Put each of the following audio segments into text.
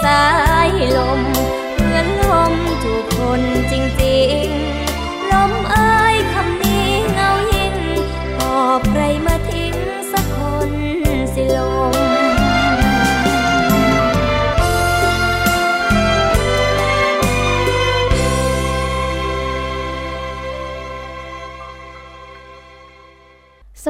bisa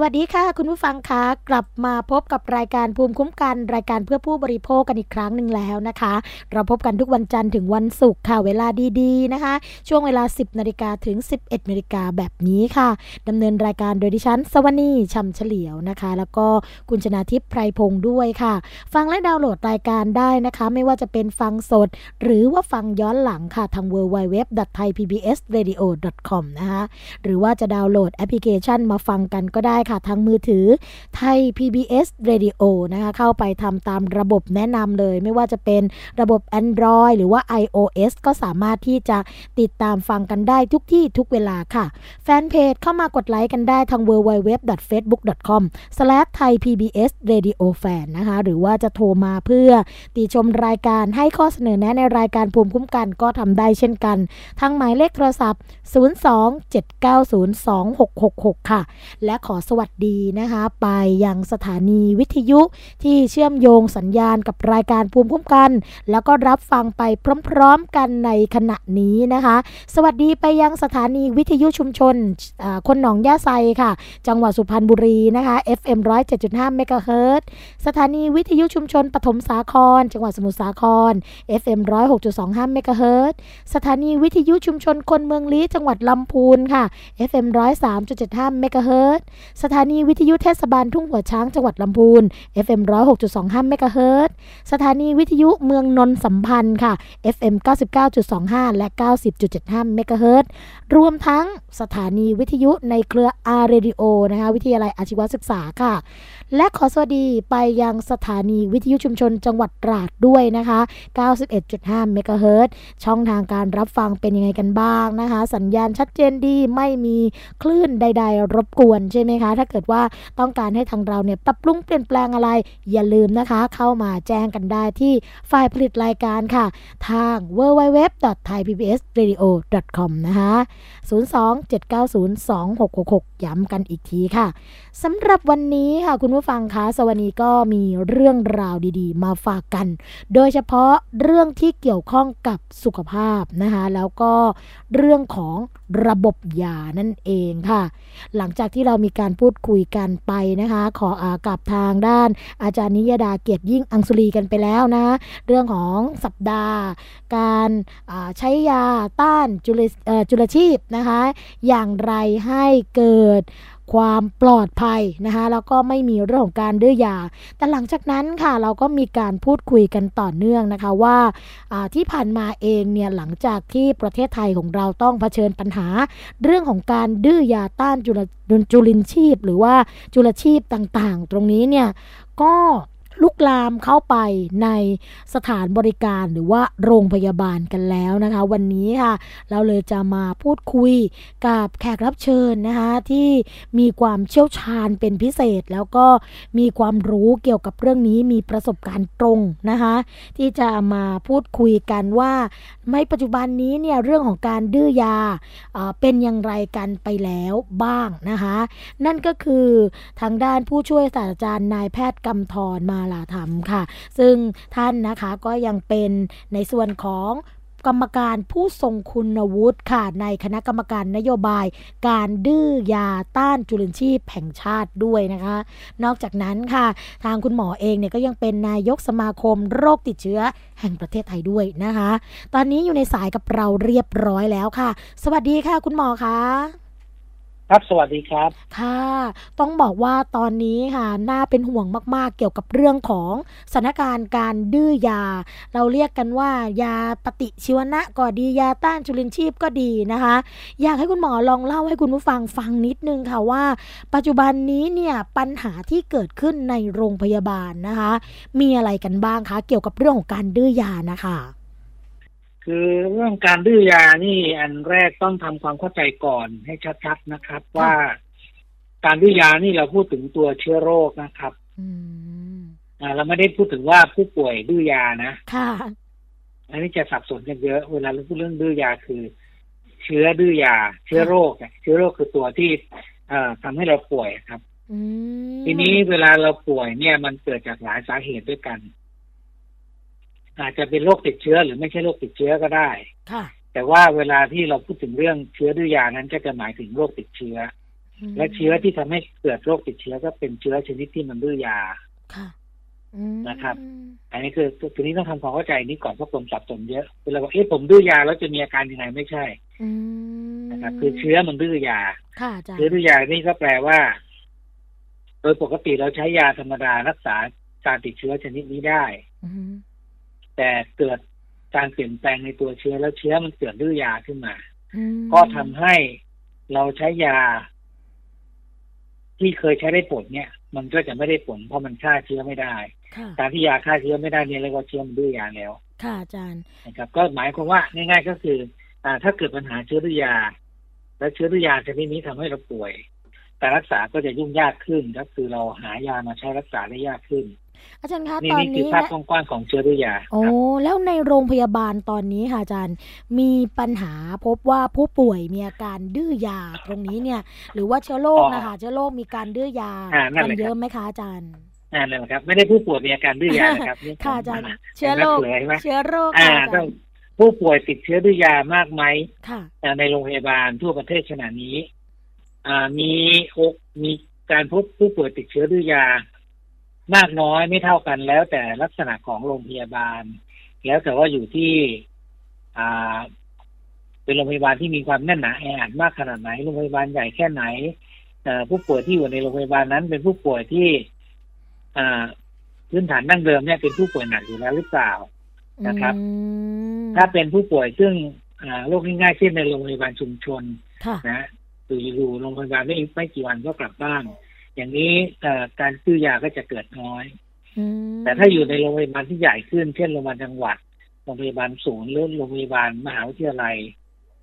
วัสดีค่ะ คุณผู้ฟังคะกลับมาพบกับรายการภูมิคุ้มกันรายการเพื่อผู้บริโภคกันอีกครั้งหนึ่งแล้วนะคะ เราพบกันทุกวันจันทร์ถึงวันศุกร์ค่ะเวลาดีๆนะคะ ช่วงเวลา 10นาฬิกาถึง 11นาฬิกาแบบนี้ค่ะดำเนินรายการโดยดิฉันสวนีชัมเฉลียวนะคะ แล้วก็คุณชนาทิพย์ไพรพงศ์ด้วยค่ะ ฟังและดาวน์โหลดรายการได้นะคะ ไม่ว่าจะเป็นฟังสด หรือว่าฟังย้อนหลังค่ะทาง www.thaipbsradio.com นะคะหรือว่าจะดาวน์โหลดแอปพลิเคชันมาฟังกันก็ได้ค่ะ ทางมือถือไทย PBS Radio นะคะเข้าไปทำตามระบบแนะนำเลย ไม่ว่าจะเป็นระบบ Android หรือว่า iOS ก็สามารถที่จะติดตามฟังกันได้ทุกที่ทุกเวลาค่ะ แฟนเพจเข้ามากดไลค์กันได้ทาง www.facebook.com/thaipbsradiofan นะคะ หรือว่าจะโทรมาเพื่อติชมรายการให้ข้อเสนอแนะในรายการภูมิคุ้มกันก็ทำได้เช่นกัน ทางหมายเลขโทรศัพท์ 027902666 ค่ะ และขอสวัวัสดีนะคะ ไปยังสถานีวิทยุที่เชื่อมโยงสัญญาณกับรายการภูมิคุ้มกัน แล้วก็รับฟังไปพร้อมๆกันในขณะนี้นะคะ สวัสดีไปยังสถานีวิทยุชุมชนคนหนองย่าไซค่ะ จังหวัดสุพรรณบุรีนะคะ FM 107.5เมกะเฮิรตสถานีวิทยุชุมชนปฐมสาคร จังหวัดสมุทรสาคร FM 106.25เมกะเฮิรตสถานีวิทยุชุมชนคนเมืองลี้จังหวัดลำพูนค่ะ FM 103.75เมกะเฮิรตซ์สถานีวิทยุเทศบาลทุ่งหัวช้างจังหวัดลำพูน FM 106.25เมกะเฮิรตสถานีวิทยุเมืองนนสัมพันธ์ค่ะ FM 99.25 และ 90.75เมกะเฮิรตรวมทั้งสถานีวิทยุในเครือ R Radio นะคะวิทยาลัยอาชีวศึกษาค่ะ และขอสวัสดีไปยังสถานีวิทยุชุมชนจังหวัดตราดด้วยนะคะ 91.5เมกะเฮิรตช่องทางการรับฟังเป็นยังไงกันบ้างนะคะ สัญญาณชัดเจนดีไม่มีคลื่นใด ๆ รบกวนใช่ไหมคะถ้าเกิดว่าต้องการให้ทางเราเนี่ยปรับปรุงเปลี่ยนแปลงอะไร อย่าลืมนะคะ เข้ามาแจ้งกันได้ที่ฝ่ายผลิตรายการค่ะ ทาง www.thaipbsradio.com นะคะ 02-790-2666 ย้ำกันอีกทีค่ะสำหรับวันนี้ค่ะคุณผู้ฟังคะสวัสดีก็มีเรื่องราวดีๆ มาฝากกัน โดยเฉพาะเรื่องที่เกี่ยวข้องกับสุขภาพนะคะแล้วก็เรื่องของระบบยานั่นเองค่ะ หลังจากที่เรามีการพูดคุยกันไปนะคะ ขออากับทางด้าน อาจารย์นิยดาเกียรติยิ่งอังสุรีกันไปแล้วนะ เรื่องของสัปดาห์ การใช้ยาต้านจุลชีพนะคะ อย่างไรให้เกิดความปลอดภัยนะคะแล้วก็ไม่มีเรื่องของการดื้อยา แต่หลังจากนั้นค่ะเราก็มีการพูดคุยกันต่อเนื่องนะคะว่าอ่าที่ผ่านมาเองเนี่ยหลังจากที่ประเทศไทยของเราต้องเผชิญปัญหา เรื่องของการดื้อยาต้านจุลจุลินชีพ หรือว่าจุลชีพต่างๆ ตรงนี้เนี่ยก็ ลุกลามเข้าไปในสถานบริการหรือว่าโรงพยาบาลกันแล้วนะคะ วันนี้ค่ะ เราเลยจะมาพูดคุยกับแขกรับเชิญนะคะที่มีความเชี่ยวชาญเป็นพิเศษ แล้วก็มีความรู้เกี่ยวกับเรื่องนี้มีประสบการณ์ตรงนะคะที่จะมาพูดคุยกันว่าในปัจจุบันนี้เนี่ยเรื่องของการดื้อยาเป็นอย่างไรกันไปแล้วบ้างนะคะ นั่นก็คือทางด้านผู้ช่วยศาสตราจารย์นายแพทย์กำธรมาลาธรรมค่ะ ซึ่งท่านนะคะก็ยังเป็นในส่วนของกรรมการผู้ทรงคุณวุฒิค่ะในคณะกรรมการนโยบาย การดื้อยาต้านจุลินทรีย์แห่งชาติด้วยนะคะ นอกจากนั้นค่ะ ทางคุณหมอเองเนี่ยก็ยังเป็นนายกสมาคมโรคติดเชื้อแห่งประเทศไทยด้วยนะคะ ตอนนี้อยู่ในสายกับเราเรียบร้อยแล้วค่ะ สวัสดีค่ะคุณหมอคะ ครับสวัสดีครับ ค่ะ ต้องบอกว่าตอนนี้ค่ะน่าเป็นห่วงมากๆ เกี่ยวกับเรื่องของสถานการณ์การดื้อยา เราเรียกกันว่ายาปฏิชีวนะก็ดียาต้านจุลินชีพก็ดีนะคะ อยากให้คุณหมอลองเล่าให้คุณผู้ฟังฟังนิดนึงค่ะว่า ปัจจุบันนี้เนี่ยปัญหาที่เกิดขึ้นในโรงพยาบาลนะคะ มีอะไรกันบ้างคะเกี่ยวกับเรื่องของการดื้อยานะคะ คือเรื่องการดื้อยานี่อันแรกต้องทำความเข้าใจก่อนให้ชัดๆนะครับ ว่าการดื้อยานี่เราพูดถึงตัวเชื้อโรคนะครับอืมอ่าเราไม่ได้พูดถึงว่าผู้ป่วยดื้อยานะค่ะอันนี้จะสับสนกันเยอะเวลาเราพูดเรื่องดื้อยาคือ เชื้อดื้อยา เชื้อโรคเนี่ยเชื้อโรคคือตัวที่เอ่อทำให้เราป่วยครับอืมทีนี้เวลาเราป่วยเนี่ยมันเกิดจากหลายสาเหตุด้วยกัน อาจจะเป็นโรคติดเชื้อหรือไม่ใช่โรคติดเชื้อก็ได้ค่ะแต่ว่าเวลาที่เราพูดถึงเรื่องเชื้อดื้อยานั้นก็จะหมายถึงโรคติดเชื้อมและเชื้อที่ทำให้เกิดโรคติดเชื้อก็เป็นเชื้อชนิดที่มันดื้อยาค่ะอืมนะครับ อันนี้คือทีนี้ต้องทำความเข้าใจนี้ก่อนเพราะคนสับสนเยอะเวลาบอกเอ๊ะผมดื้อยาแล้วจะมีอาการยังไงไม่ใช่อืมนะครับคือเชื้อมันดื้อยาค่ะอาจารย์เชื้อดื้อยานี่ก็แปลว่า โดยปกติเราใช้ยาธรรมดารักษาการติดเชื้อชนิดนี้ได้อืม แต่เกิดการเปลี่ยนแปลงในตัวเชื้อแล้วเชื้อมันเกิดดื้อยาขึ้นมาอืมก็ทำให้เราใช้ยา ที่เคยใช้ได้ผลเนี่ย มันก็จะไม่ได้ผล เพราะมันฆ่าเชื้อไม่ได้ค่ะการที่ยาฆ่าเชื้อไม่ได้เนี่ยเรียกว่าเชื้อมันดื้อยาแล้ว ค่ะอาจารย์นะครับ ก็หมายความว่าง่าย ๆ ก็คือ อ่า ถ้าเกิดปัญหาเชื้อดื้อยา และเชื้อดื้อยาชนิดนี้ทำให้เราป่วยการรักษาก็จะยุ่งยากขึ้นก็คือเราหายามาใช้รักษาได้ยากขึ้น อาจารย์คะนี่ตอนนี่คือนี้ภาพนะกว้างๆของเชื้อดื้อยาโอ้ครับแล้วในโรงพยาบาลตอนนี้ค่ะอาจารย์ มีปัญหาพบว่าผู้ป่วยมีอาการดื้อยาตรงนี้เนี่ย หรือว่าเชื้อโรคนะคะเชื้อโรคมีการดื้อยาอ่านั่นกัแหละครับเยอะไหมคะอาจารย์นั่นแหละครับ ไม่ได้ผู้ป่วยมีอาการดื้อยานะครับนี่ค่ะอาจารย์ผมเชื้อโรคเห็นไหมเห็นไหมเชื้อโรคอ่าค่ะอาจาต้อรงย์ผู้ป่วยติดเชื้อดื้อยามากไหมค่ะอ่าในโรงพยาบาลทั่วประเทศขณะนี้อ่ามีอกมีการพบผู้ป่วยติดเชื้อดื้อยา มากน้อยไม่เท่ากันแล้วแต่ลักษณะของโรงพยาบาล แล้วแต่ว่าอยู่ที่อ่าเป็นโรงพยาบาลที่มีความแน่นหนาแออัดมากขนาดไหนโรงพยาบาลใหญ่แค่ไหนเอ่อผู้ป่วยที่อยู่ในโรงพยาบาลนั้น เป็นผู้ป่วยที่อ่าพื้นฐานดั้งเดิมเนี่ยเป็นผู้ป่วยหนักอยู่แล้วหรือเปล่านะครับอืมถ้าเป็นผู้ป่วยซึ่งอ่าโรคง่ายๆเช่นในโรงพยาบาลชุมชนค่ะนะอยู่อยู่โรงพยาบาลไม่ไม่กี่วันก็กลับบ้าน อย่างนี้เอ่อการซื้อยาก็จะเกิดน้อยอืมแต่ถ้าอยู่ในโรงพยาบาลที่ใหญ่ขึ้น เช่นโรงพยาบาลจังหวัด โรงพยาบาลศูนย์หรือโรงพยาบาลมหาวิทยาลัย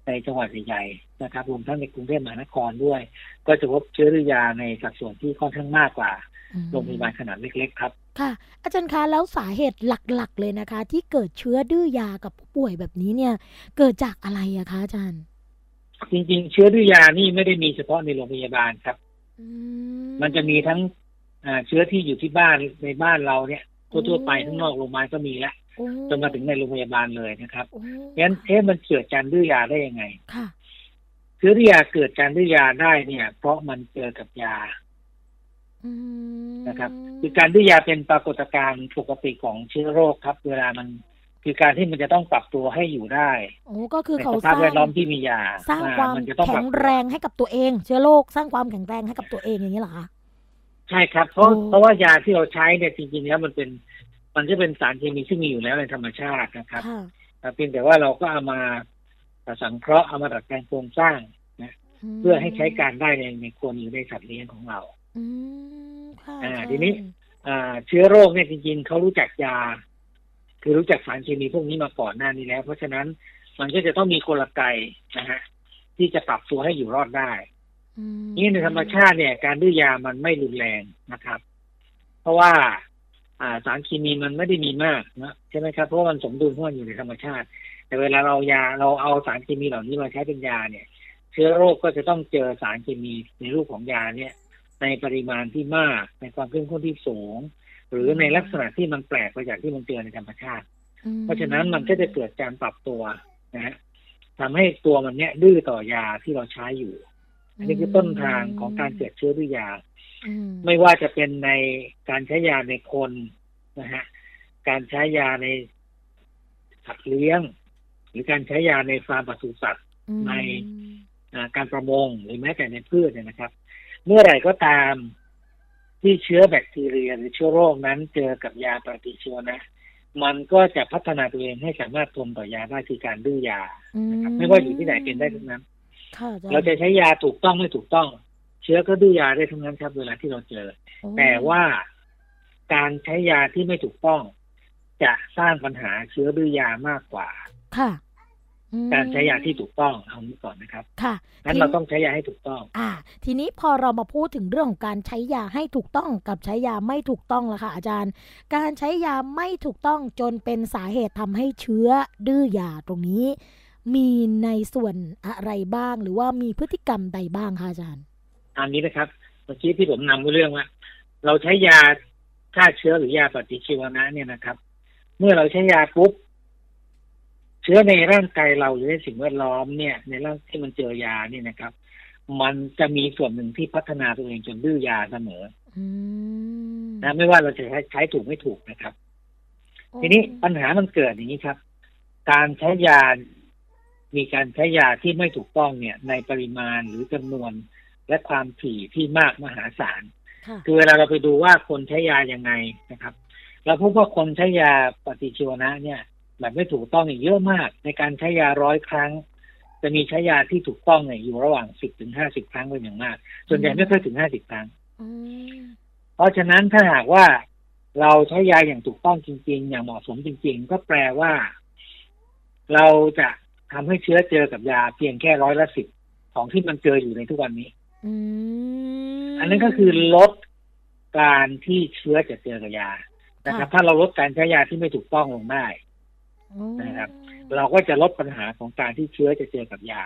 ในจังหวัดใหญ่ๆนะครับรวมทั้งในกรุงเทพมหานครด้วย ก็จะพบเชื้อรื้อยาในสัดส่วนที่ค่อนข้างมากกว่าอืมโรงพยาบาลขนาดเล็กๆ ครับ ค่ะ อาจารย์คะแล้วสาเหตุหลักๆ เลยนะคะ ที่เกิดเชื้อดื้อยากับผู้ป่วยแบบนี้เนี่ย เกิดจากอะไรอะคะอาจารย์ จริงๆ เชื้อดื้อยานี่ไม่ได้มีเฉพาะในโรงพยาบาลครับอื มันจะมีทั้งอ่าเชื้อที่อยู่ที่บ้านในบ้านเราเนี่ยทั่วๆไปข้างนอกโรงพยาบาลก็มีแล้วโอ้จนมาถึงในโรงพยาบาลเลยนะครับโอ้งั้นเอ๊ะมันเกิดการดื้อยาได้ยังไงค่ะเชื้อดื้อยาเกิดการดื้อยาได้เนี่ย เพราะมันเจอกับยาอืมนะครับ คือการดื้อยาเป็นปรากฏการณ์ปกติของเชื้อโรคครับ เวลามัน คือการที่มันจะต้องปรับตัวให้อยู่ได้โอ้ก็คือในเขาสสภาพร้างแวดล้อมที่มียา สร้างอ่ความมันจะต้องปแข็รับงตัวแรงให้กับตัวเอง เชื้อโรคสร้างความแข็งแรงให้กับตัวเองอย่างนี้เหรอคะใช่ครับ เพราะโอ้เพราะว่ายาที่เราใช้เนี่ยจริงๆแล้วมันเป็น มันจะเป็นสารเคมีซึ่งมีอยู่แล้วในธรรมชาตินะครับค่ะแต่เพียงแต่ว่าเราก็เอามาสังเคราะห์เอามาดัดแปลงโครงสร้างมเพื่อให้ใช้การได้ในในคนหรือในสัตว์เลี้ยงของเราอืมค่ะอ่าอาจารย์ทีนี้ อ่า เชื้อโรคเนี่ยจริงๆเขารู้จักยา คือรู้จักสารเคมีพวกนี้มาก่อนหน้านี้แล้ว เพราะฉะนั้นมันก็จะต้องมีกลไกนะฮะที่จะปรับตัวให้อยู่รอดได้อืมนี่ในธรรมชาติเนี่ย การดื้อยามันไม่รุนแรงนะครับ เพราะว่าอ่าสารเคมีมันไม่ได้มีมากนะใช่ไหมครับเพราะว่ามันสมดุลเพราะมันอยู่ในธรรมชาติ แต่เวลาเรายาเราเอาสารเคมีเหล่านี้มาใช้เป็นยาเนี่ย เชื้อโรคก็จะต้องเจอสารเคมีในรูปของยาเนี่ย ในปริมาณที่มากในความเข้มข้นที่สูง หรือในลักษณะที่มันแปลกไปจากที่มันเจอในธรรมชาติอืมเพราะฉะนั้นมันก็จะเกิดการปรับตัวนะฮะทำให้ตัวมันเนี้ยดื้อต่อยาที่เราใช้อยู่ อันนี้คือต้นทางของการเกิดเชื้อดื้อยาอืมไม่ว่าจะเป็นในการใช้ยาในคนนะฮะการใช้ยาในสัตว์เลี้ยง หรือการใช้ยาในฟาร์มปศุสัตว์อืมในอ่าการประมงหรือแม้แต่ในพืชเนี่ยนะครับ เมื่อไหร่ก็ตาม ที่เชื้อแบคทีเรียหรือเชื้อโรคนั้นเจอกับยาปฏิชีวนะ มันก็จะพัฒนาตัวเองให้สามารถทนต่อยาได้คือการดื้อยานะครับไม่ว่าอยู่ที่ไหนเป็นได้ทั้งนั้นค่ะอจย์เราจะใช้ยาถูกต้องไม่ถูกต้อง เชื้อก็ดื้อยาได้ทั้งนั้นครับ เวลาที่เราเจอโอ้แต่ว่าการใช้ยาที่ไม่ถูกต้อง จะสร้างปัญหาเชื้อดื้อยามากกว่า ค่ะอืม การใช้ยาที่ถูกต้องเอานี้ก่อนนะครับ ค่ะงั้นเราต้องใช้ยาให้ถูกต้อง อ่า ทีนี้พอเรามาพูดถึงเรื่องของการใช้ยาให้ถูกต้องกับใช้ยาไม่ถูกต้องละค่ะอาจารย์ การใช้ยาไม่ถูกต้องจนเป็นสาเหตุทำให้เชื้อดื้อยาตรงนี้ มีในส่วนอะไรบ้าง หรือว่ามีพฤติกรรมใดบ้างคะอาจารย์ตามนี้นะครับเมื่อกี้ที่ผมนำเรื่องว่า เราใช้ยาฆ่าเชื้อหรือยาปฏิชีวนะเนี่ยนะครับ เมื่อเราใช้ยาปุ๊บเชื้อในร่างกายเราหรือในสิ่งแวดล้อมเนี่ย ในร่างที่มันเจอยาเนี่ยนะครับ มันจะมีส่วนหนึ่งที่พัฒนาตัวเองจนดื้อยาเสมออืมนะไม่ว่าเราจะใช้ใช้ถูกไม่ถูกนะครับ ทีนี้ปัญหามันเกิดอย่างนี้ครับ การใช้ยา มีการใช้ยาที่ไม่ถูกต้องเนี่ย ในปริมาณหรือจำนวนและความถี่ที่มากมหาศาลค่ะคือเวลาเราไปดูว่าคนใช้ยายังไงนะครับเราพบว่าคนใช้ยาปฏิชีวนะเนี่ย แบบไม่ถูกต้องเนี่ยเยอะมาก ในการใช้ยาร้อยครั้ง จะมีใช้ยาที่ถูกต้องเนี่ยอยู่ระหว่างสิบถึงห้าสิบครั้งเป็นอย่างมาก ส่วนใหญ่ไม่เคยถึงห้าสิบครั้งอืมเพราะฉะนั้นถ้าหากว่าเราใช้ยาอย่างถูกต้องจริง ๆ อย่างเหมาะสมจริง ๆ ก็แปลว่า เราจะทำให้เชื้อเจอกับยาเพียงแค่ร้อยละสิบของที่มันเจออยู่ในทุกวันนี้อืมมอันนั้นก็คือลดการที่เชื้อจะเจอกับยานะครับ ถ้าเราลดการใช้ยาที่ไม่ถูกต้องลงได้อ๋อ นะครับ เราก็จะลดปัญหาของการที่เชื้อจะเจอกับยา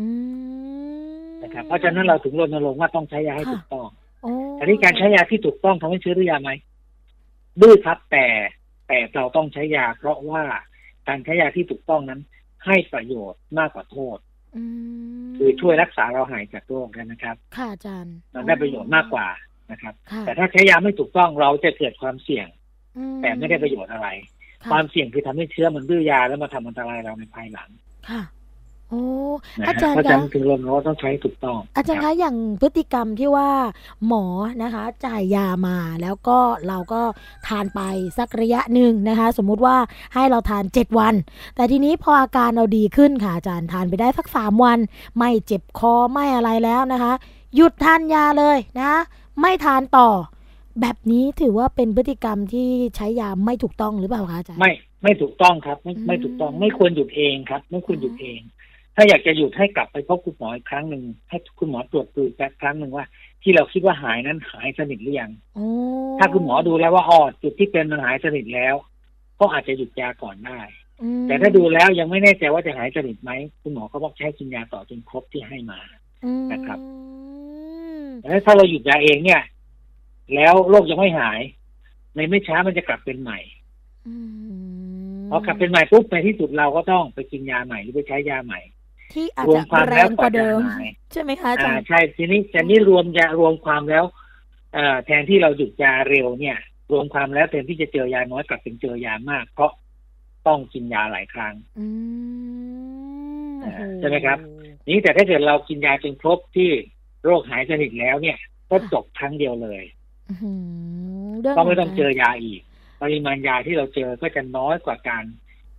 อืมนะครับเพราะฉะนั้นเราถึงรณรงค์ว่าต้องใช้ยาให้ค่ะถูกต้องโอ้แต่ที่การใช้ยาที่ถูกต้องทำให้เชื้อดื้อยาไหมดื้อครับแต่แต่เราต้องใช้ยา เพราะว่าการใช้ยาที่ถูกต้องนั้น ให้ประโยชน์มากกว่าโทษอืมคือช่วยรักษาเราหายจากโรคนะครับ ค่ะอาจารย์เราได้ประโยชน์มากกว่านะครับค่ะแต่ถ้าใช้ยาไม่ถูกต้องเราจะเกิดความเสี่ยงอืแต่ไม่ได้ประโยชน์อะไร ค่ะความเสี่ยงคือทำให้เชื้อมันดื้อยาแล้วมาทำอันตรายเราในภายหลัง ค่ะโอ้นะอาฮะจารเพย์ราะฉะคะนั้นถึงรณรงค์ต้องใช้ถูกต้อง อาจารย์คคะบอย่างพฤติกรรมที่ว่าหมอนะคะ จ่ายยามาแล้วก็เราก็ทานไปสักระยะหนึ่งนะคะ สมมุติว่าให้เราทาน7วัน แต่ทีนี้พออาการเราดีขึ้นค่ะอาจารย์ทานไปได้สัก3วัน ไม่เจ็บคอไม่อะไรแล้วนะคะ หยุดทานยาเลยนะ ไม่ทานต่อ แบบนี้ถือว่าเป็นพฤติกรรมที่ใช้ยาไม่ถูกต้องหรือเปล่าคะอาจารย์ไม่ไม่ถูกต้องครับ ไม่อืมไม่ถูกต้องไม่ควรหยุดเองครับ ไม่ควรหยุดเอง ถ้าอยากจะหยุดให้กลับไปพบคุณหมออีกครั้งหนึ่งให้คุณหมอตรวจดูอีกครั้งหนึ่งว่า ที่เราคิดว่าหายนั้นหายสนิทหรือยังโอ้ถ้าคุณหมอดูแล้วว่าอ๋อจุดที่เป็นมันหายสนิทแล้ว ก็อาจจะหยุดยาก่อนได้อืมแต่ถ้าดูแล้วยังไม่แน่ใจว่าจะหายสนิทไหมคุณหมอก็บอกใช้กินยาต่อจนครบที่ให้มาอืมนะครับแต่ถ้าเราหยุดยาเองเนี่ย แล้วโรคยังไม่หาย ในไม่ช้ามันจะกลับเป็นใหม่อืมพอกลับเป็นใหม่ปุ๊บในที่สุดเราก็ต้องไปกินยาใหม่หรือไปใช้ยาใหม่ ที่อาจรวมจะความแรแล้วงกกว่าว่าจะเดิมหายใช่ไหมคะอาจาอ่ารย์ใช่ทีนี้แต่นี่รวมยารวมความแล้วเอ่อแทนที่เราหยุดยาเร็วเนี่ย รวมความแล้วแทนที่จะเจอยาน้อยกลับเป็นเจอยามาก เพราะต้องกินยาหลายครั้งอืมอ่าโอ้โใช่ไหมครับ นี้แต่ถ้าเกิดเรากินยาจนครบที่โรคหายสนิทแล้วเนี่ยก็จบครั้งเดียวเลยอื้อหือเรื่อง ก็ไม่ต้องขารเจอยาอีก ปริมาณยาที่เราเจอก็จะน้อยกว่าการ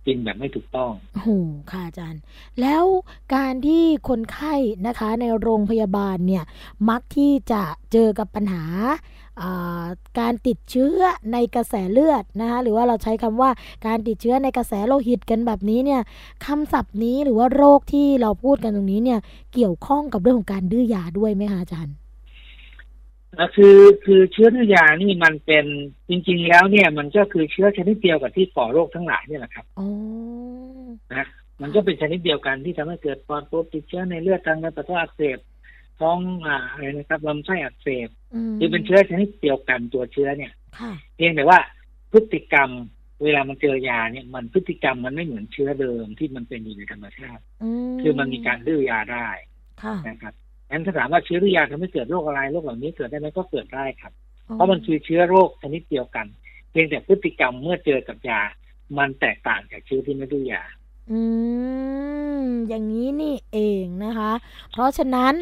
กินแบบไม่ถูกต้องโอ้โหค่ะอาจารย์ แล้วการที่คนไข้นะคะในโรงพยาบาลเนี่ยมักที่จะเจอกับปัญหาอ่าการติดเชื้อในกระแสเลือดนะคะหรือว่าเราใช้คำว่าการติดเชื้อในกระแสโลหิตกันแบบนี้เนี่ยคำศัพท์นี้หรือว่าโรคที่เราพูดกันตรงนี้เนี่ยเกี่ยวข้องกับเรื่องของการดื้อยาด้วยไหมคะอาจารย์ นะคือคือเชื้อดื้อยานี่มันเป็นจริง ๆ แล้วเนี่ย มันก็คือเชื้อชนิดเดียวกับที่ก่อโรคทั้งหลายเนี่ยแหละครับอ๋อนะมันก็เป็นชนิดเดียวกันที่ทำให้เกิดปอดโรคติดเชื้อในเลือดทางเดินปัสสาวะอักเสบท้องอ่าอะไรนะครับลำไส้อักเสบมคือเป็นเชื้อชนิดเดียวกันตัวเชื้อเนี่ยค่ะเพียงแต่ว่าพฤติกรรมเวลามันเจอยาเนี่ยมันพฤติกรรมมันไม่เหมือนเชื้อเดิมที่มันเป็นอยู่ในธรรมชาติ คือมันมีการดื้อยาได้ค่ะนะครับ งั้นถ้าถามว่าเชื้อดื้อยาทำให้เกิดโรคอะไรโรคเหล่านี้เกิดได้ไหมก็เกิดได้ครับ เพราะมันคือเชื้อโรคชนิดเดียวกัน เพียงแต่พฤติกรรมเมื่อเจอกับยา มันแตกต่างจากเชื้อที่ไม่ดื้อยา อืม อย่างนี้นี่เองนะคะ เพราะฉะนั้น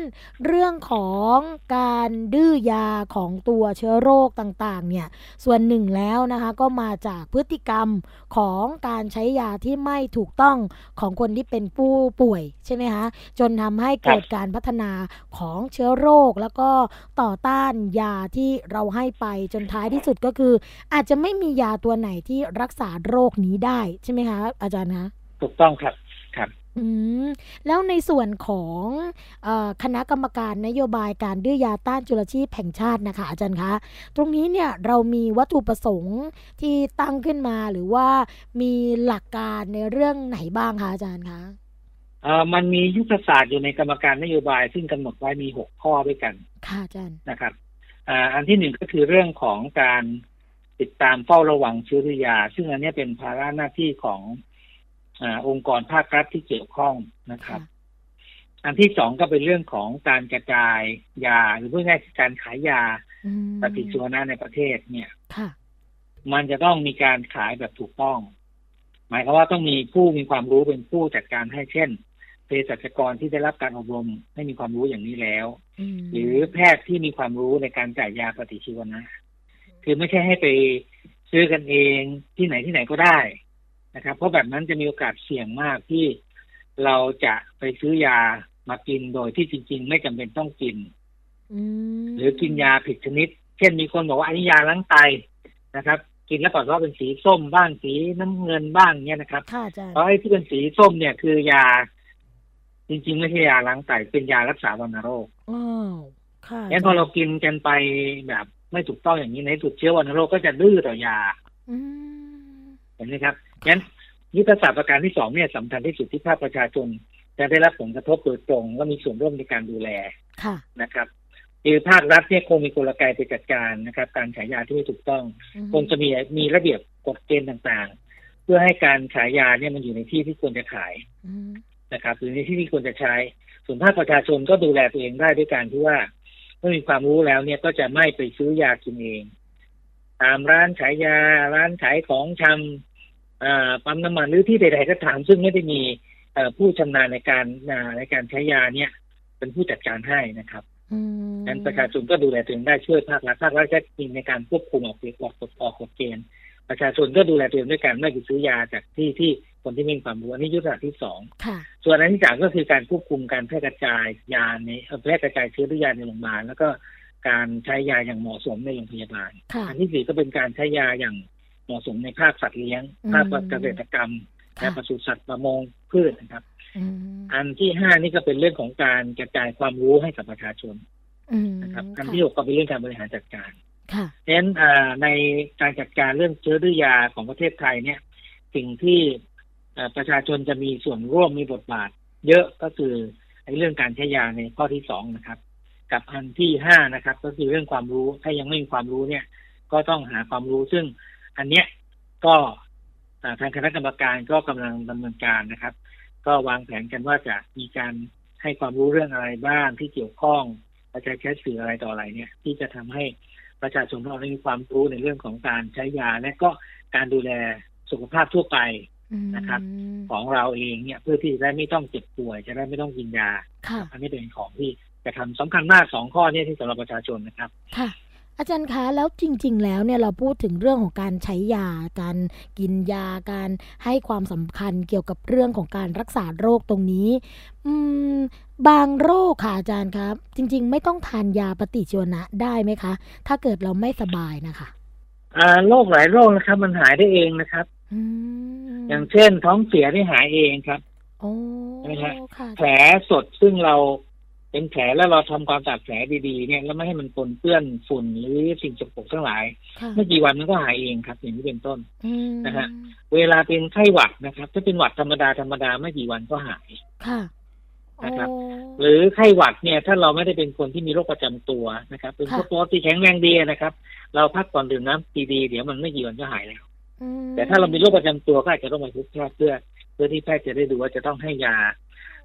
เรื่องของการดื้อยาของตัวเชื้อโรคต่างๆ เนี่ย ส่วนหนึ่งแล้วนะคะ ก็มาจากพฤติกรรมของการใช้ยาที่ไม่ถูกต้องของคนที่เป็นผู้ป่วยใช่ไหมคะ จนทำให้เกิดการพัฒนาของเชื้อโรคแล้วก็ต่อต้านยาที่เราให้ไปจนท้ายที่สุดก็คือ อาจจะไม่มียาตัวไหนที่รักษาโรคนี้ได้ใช่ไหมคะอาจารย์คะ ถูกต้องครับครับอืมแล้วในส่วนของเออคณะกรรมการนโยบายการดื้อยาต้านจุลชีพแห่งชาตินะคะอาจารย์คะ ตรงนี้เนี่ยเรามีวัตถุประสงค์ที่ตั้งขึ้นมาหรือว่ามีหลักการในเรื่องไหนบ้างคะอาจารย์คะเอ่อมันมียุทธศาสตร์อยู่ในกรรมการนโยบาย ซึ่งกำหนดไว้มีหกข้อด้วยกัน ค่ะอาจารย์นะครับอ่าอันที่หนึ่งก็คือเรื่องของการติดตามเฝ้าระวังเชื้อรือยา ซึ่งอันเนี้ยเป็นภาระหน้าที่ของ อาองค์กรภาครัฐที่เกี่ยวข้องนะครับ อันที่สองก็เป็นเรื่องของการกระจายยา หรือพูดง่ายๆคือการขายยาอืมปฏิชีวนะในประเทศเนี่ยค่ะมันจะต้องมีการขายแบบถูกต้อง หมายความว่าต้องมีผู้มีความรู้เป็นผู้จัดการให้เช่นเภสัชกรที่ได้รับการอบรมให้มีความรู้อย่างนี้แล้วอืมหรือแพทย์ที่มีความรู้ในการจ่ายยาปฏิชีวนะ คือไม่ใช่ให้ไปซื้อกันเองที่ไหนที่ไหนก็ได้ นะครับ เพราะแบบนั้นจะมีโอกาสเสี่ยงมากที่เราจะไปซื้อยามากินโดยที่จริง ๆ ไม่จำเป็นต้องกินอืมหรือกินยาผิดชนิด เช่นมีคนบอกว่าอันนี้ยาล้างไตนะครับ กินแล้วปรากฏว่าเป็นสีส้มบ้างสีน้ำเงินบ้างเนี่ยนะครับค่ะอาจารย์เพราะไอ้ที่เป็นสีส้มเนี่ยคือยา จริง ๆ ไม่ใช่ยาล้างไตเป็นยารักษาวัณโรคอ้าวค่ะงั้นพอเรากินกันไปแบบไม่ถูกต้องอย่างนี้ในที่สุดเชื้อวัณโรคก็จะดื้อต่อยาอืมเห็นไหมครับ งั้นยุทธศาสตร์ประการที่สองเนี่ยสำคัญที่สุดที่ภาคประชาชนจะได้รับผลกระทบโดยตรงและมีส่วนร่วมในการดูแลค่ะนะครับคือภาครัฐเนี่ยคงมีกลไกไปจัดการนะครับ การขายยาที่ไม่ถูกต้องอืมคงจะมีมีระเบียบกฎเกณฑ์ต่างๆ เพื่อให้การขายยาเนี่ยมันอยู่ในที่ที่ควรจะขายอืมนะครับหรือในที่ที่ควรจะใช้ ส่วนภาคประชาชนก็ดูแลตัวเองได้ด้วยการที่ว่าเมื่อมีความรู้แล้วเนี่ยก็จะไม่ไปซื้อยากินเอง ตามร้านขายยาร้านขายของชำอ่า ปั๊มน้ำมันหรือที่ใดๆก็ตามซึ่งไม่ได้มีเอ่อผู้ชำนาญในการอ่าในการใช้ยาเนี่ย เป็นผู้จัดการให้นะครับอืมนั้นประชาชนก็ดูแลตัวเองได้ช่วยภาครัฐภาครัฐก็มีในการควบคุมออกออกกฎออกกฎเกณฑ์ประชาชนก็ดูแลตัวเองด้วยการไม่ไปซื้อยาจากที่ที่คนที่ไม่มีความรู้อันนี้ยุทธศาสตร์ที่สองค่ะส่วนอันที่สามก็คือการควบคุมการแพร่กระจายยาในเอ่อแพร่กระจายเชื้อด้วยยาในโรงพยาบาลแล้วก็การใช้ยาอย่างเหมาะสมในโรงพยาบาลค่ะอันที่สี่ก็เป็นการใช้ยาอย่าง เหมาะสมในภาคสัตว์เลี้ยงอืมภาคเกษตรกรรมค่ะและปศุสัตว์ประมงพืชนะครับอืมอันที่ห้านี่ก็เป็นเรื่องของการกระจายความรู้ให้กับประชาชนอืมนะครับอันค่ะที่หกก็เป็นเรื่องการบริหารจัดการค่ะเพราะฉะนั้นอ่าในการจัดการเรื่องเชื้อดื้อยาของประเทศไทยเนี่ย สิ่งที่เอ่อประชาชนจะมีส่วนร่วมมีบทบาท เยอะก็คือในเรื่องการใช้ยาในข้อที่สองนะครับ กับอันที่ห้านะครับ ก็คือเรื่องความรู้ถ้ายังไม่มีความรู้เนี่ย ก็ต้องหาความรู้ซึ่ง อันเนี้ยก็อ่าทางคณะกรรมการก็กำลังดำเนินการนะครับ ก็วางแผนกันว่าจะมีการให้ความรู้เรื่องอะไรบ้างที่เกี่ยวข้องและจะใช้สื่ออะไรต่ออะไรเนี่ย ที่จะทำให้ประชาชนของเราได้มีความรู้ในเรื่องของการใช้ยา และก็การดูแลสุขภาพทั่วไปอืมนะครับ ของเราเองเนี่ยเพื่อที่จะได้ไม่ต้องเจ็บป่วย จะได้ไม่ต้องกินยาค่ะอันนี้เป็นของที่จะทำสำคัญมากสองข้อเนี่ยที่สำหรับประชาชนนะครับค่ะ อาจารย์คะแล้วจริง ๆ แล้วเนี่ยเราพูดถึงเรื่องของการใช้ยา การกินยาการให้ความสำคัญเกี่ยวกับเรื่องของการรักษาโรคตรงนี้ อืมบางโรคค่ะอาจารย์ครับ จริง ๆ ไม่ต้องทานยาปฏิชีวนะได้ไหมคะ ถ้าเกิดเราไม่สบายนะคะอ่าโรคหลายโรคนะครับ มันหายได้เองนะครับอืมอย่างเช่นท้องเสียที่หายเองครับโอ้นะฮะค่ะแผลสดซึ่งเรา เป็นแผลแล้วเราทำความสะอาดแผลดีๆเนี่ยแล้วไม่ให้มันปนเปื้อนฝุ่นหรือสิ่งสกปรกทั้งหลายค่ะไม่กี่วันมันก็หายเองครับ อย่างนี้เป็นต้นอืมนะฮะเวลาเป็นไข้หวัดนะครับ ถ้าเป็นหวัดธรรมดาธรรมดาไม่กี่วันก็หายค่ะนะครับโอ้หรือไข้หวัดเนี่ย ถ้าเราไม่ได้เป็นคนที่มีโรคประจำตัวนะครับ เป็นค่ะคนปกติแข็งแรงดีนะครับ เราพักก่อนดื่มน้ำดีๆเดี๋ยวมันไม่กี่วันก็หายแล้วอืมแต่ถ้าเรามีโรคประจำตัวก็อาจจะต้องไปพบแพทย์เพื่อเพื่อที่แพทย์จะได้ดูว่าจะต้องให้ยา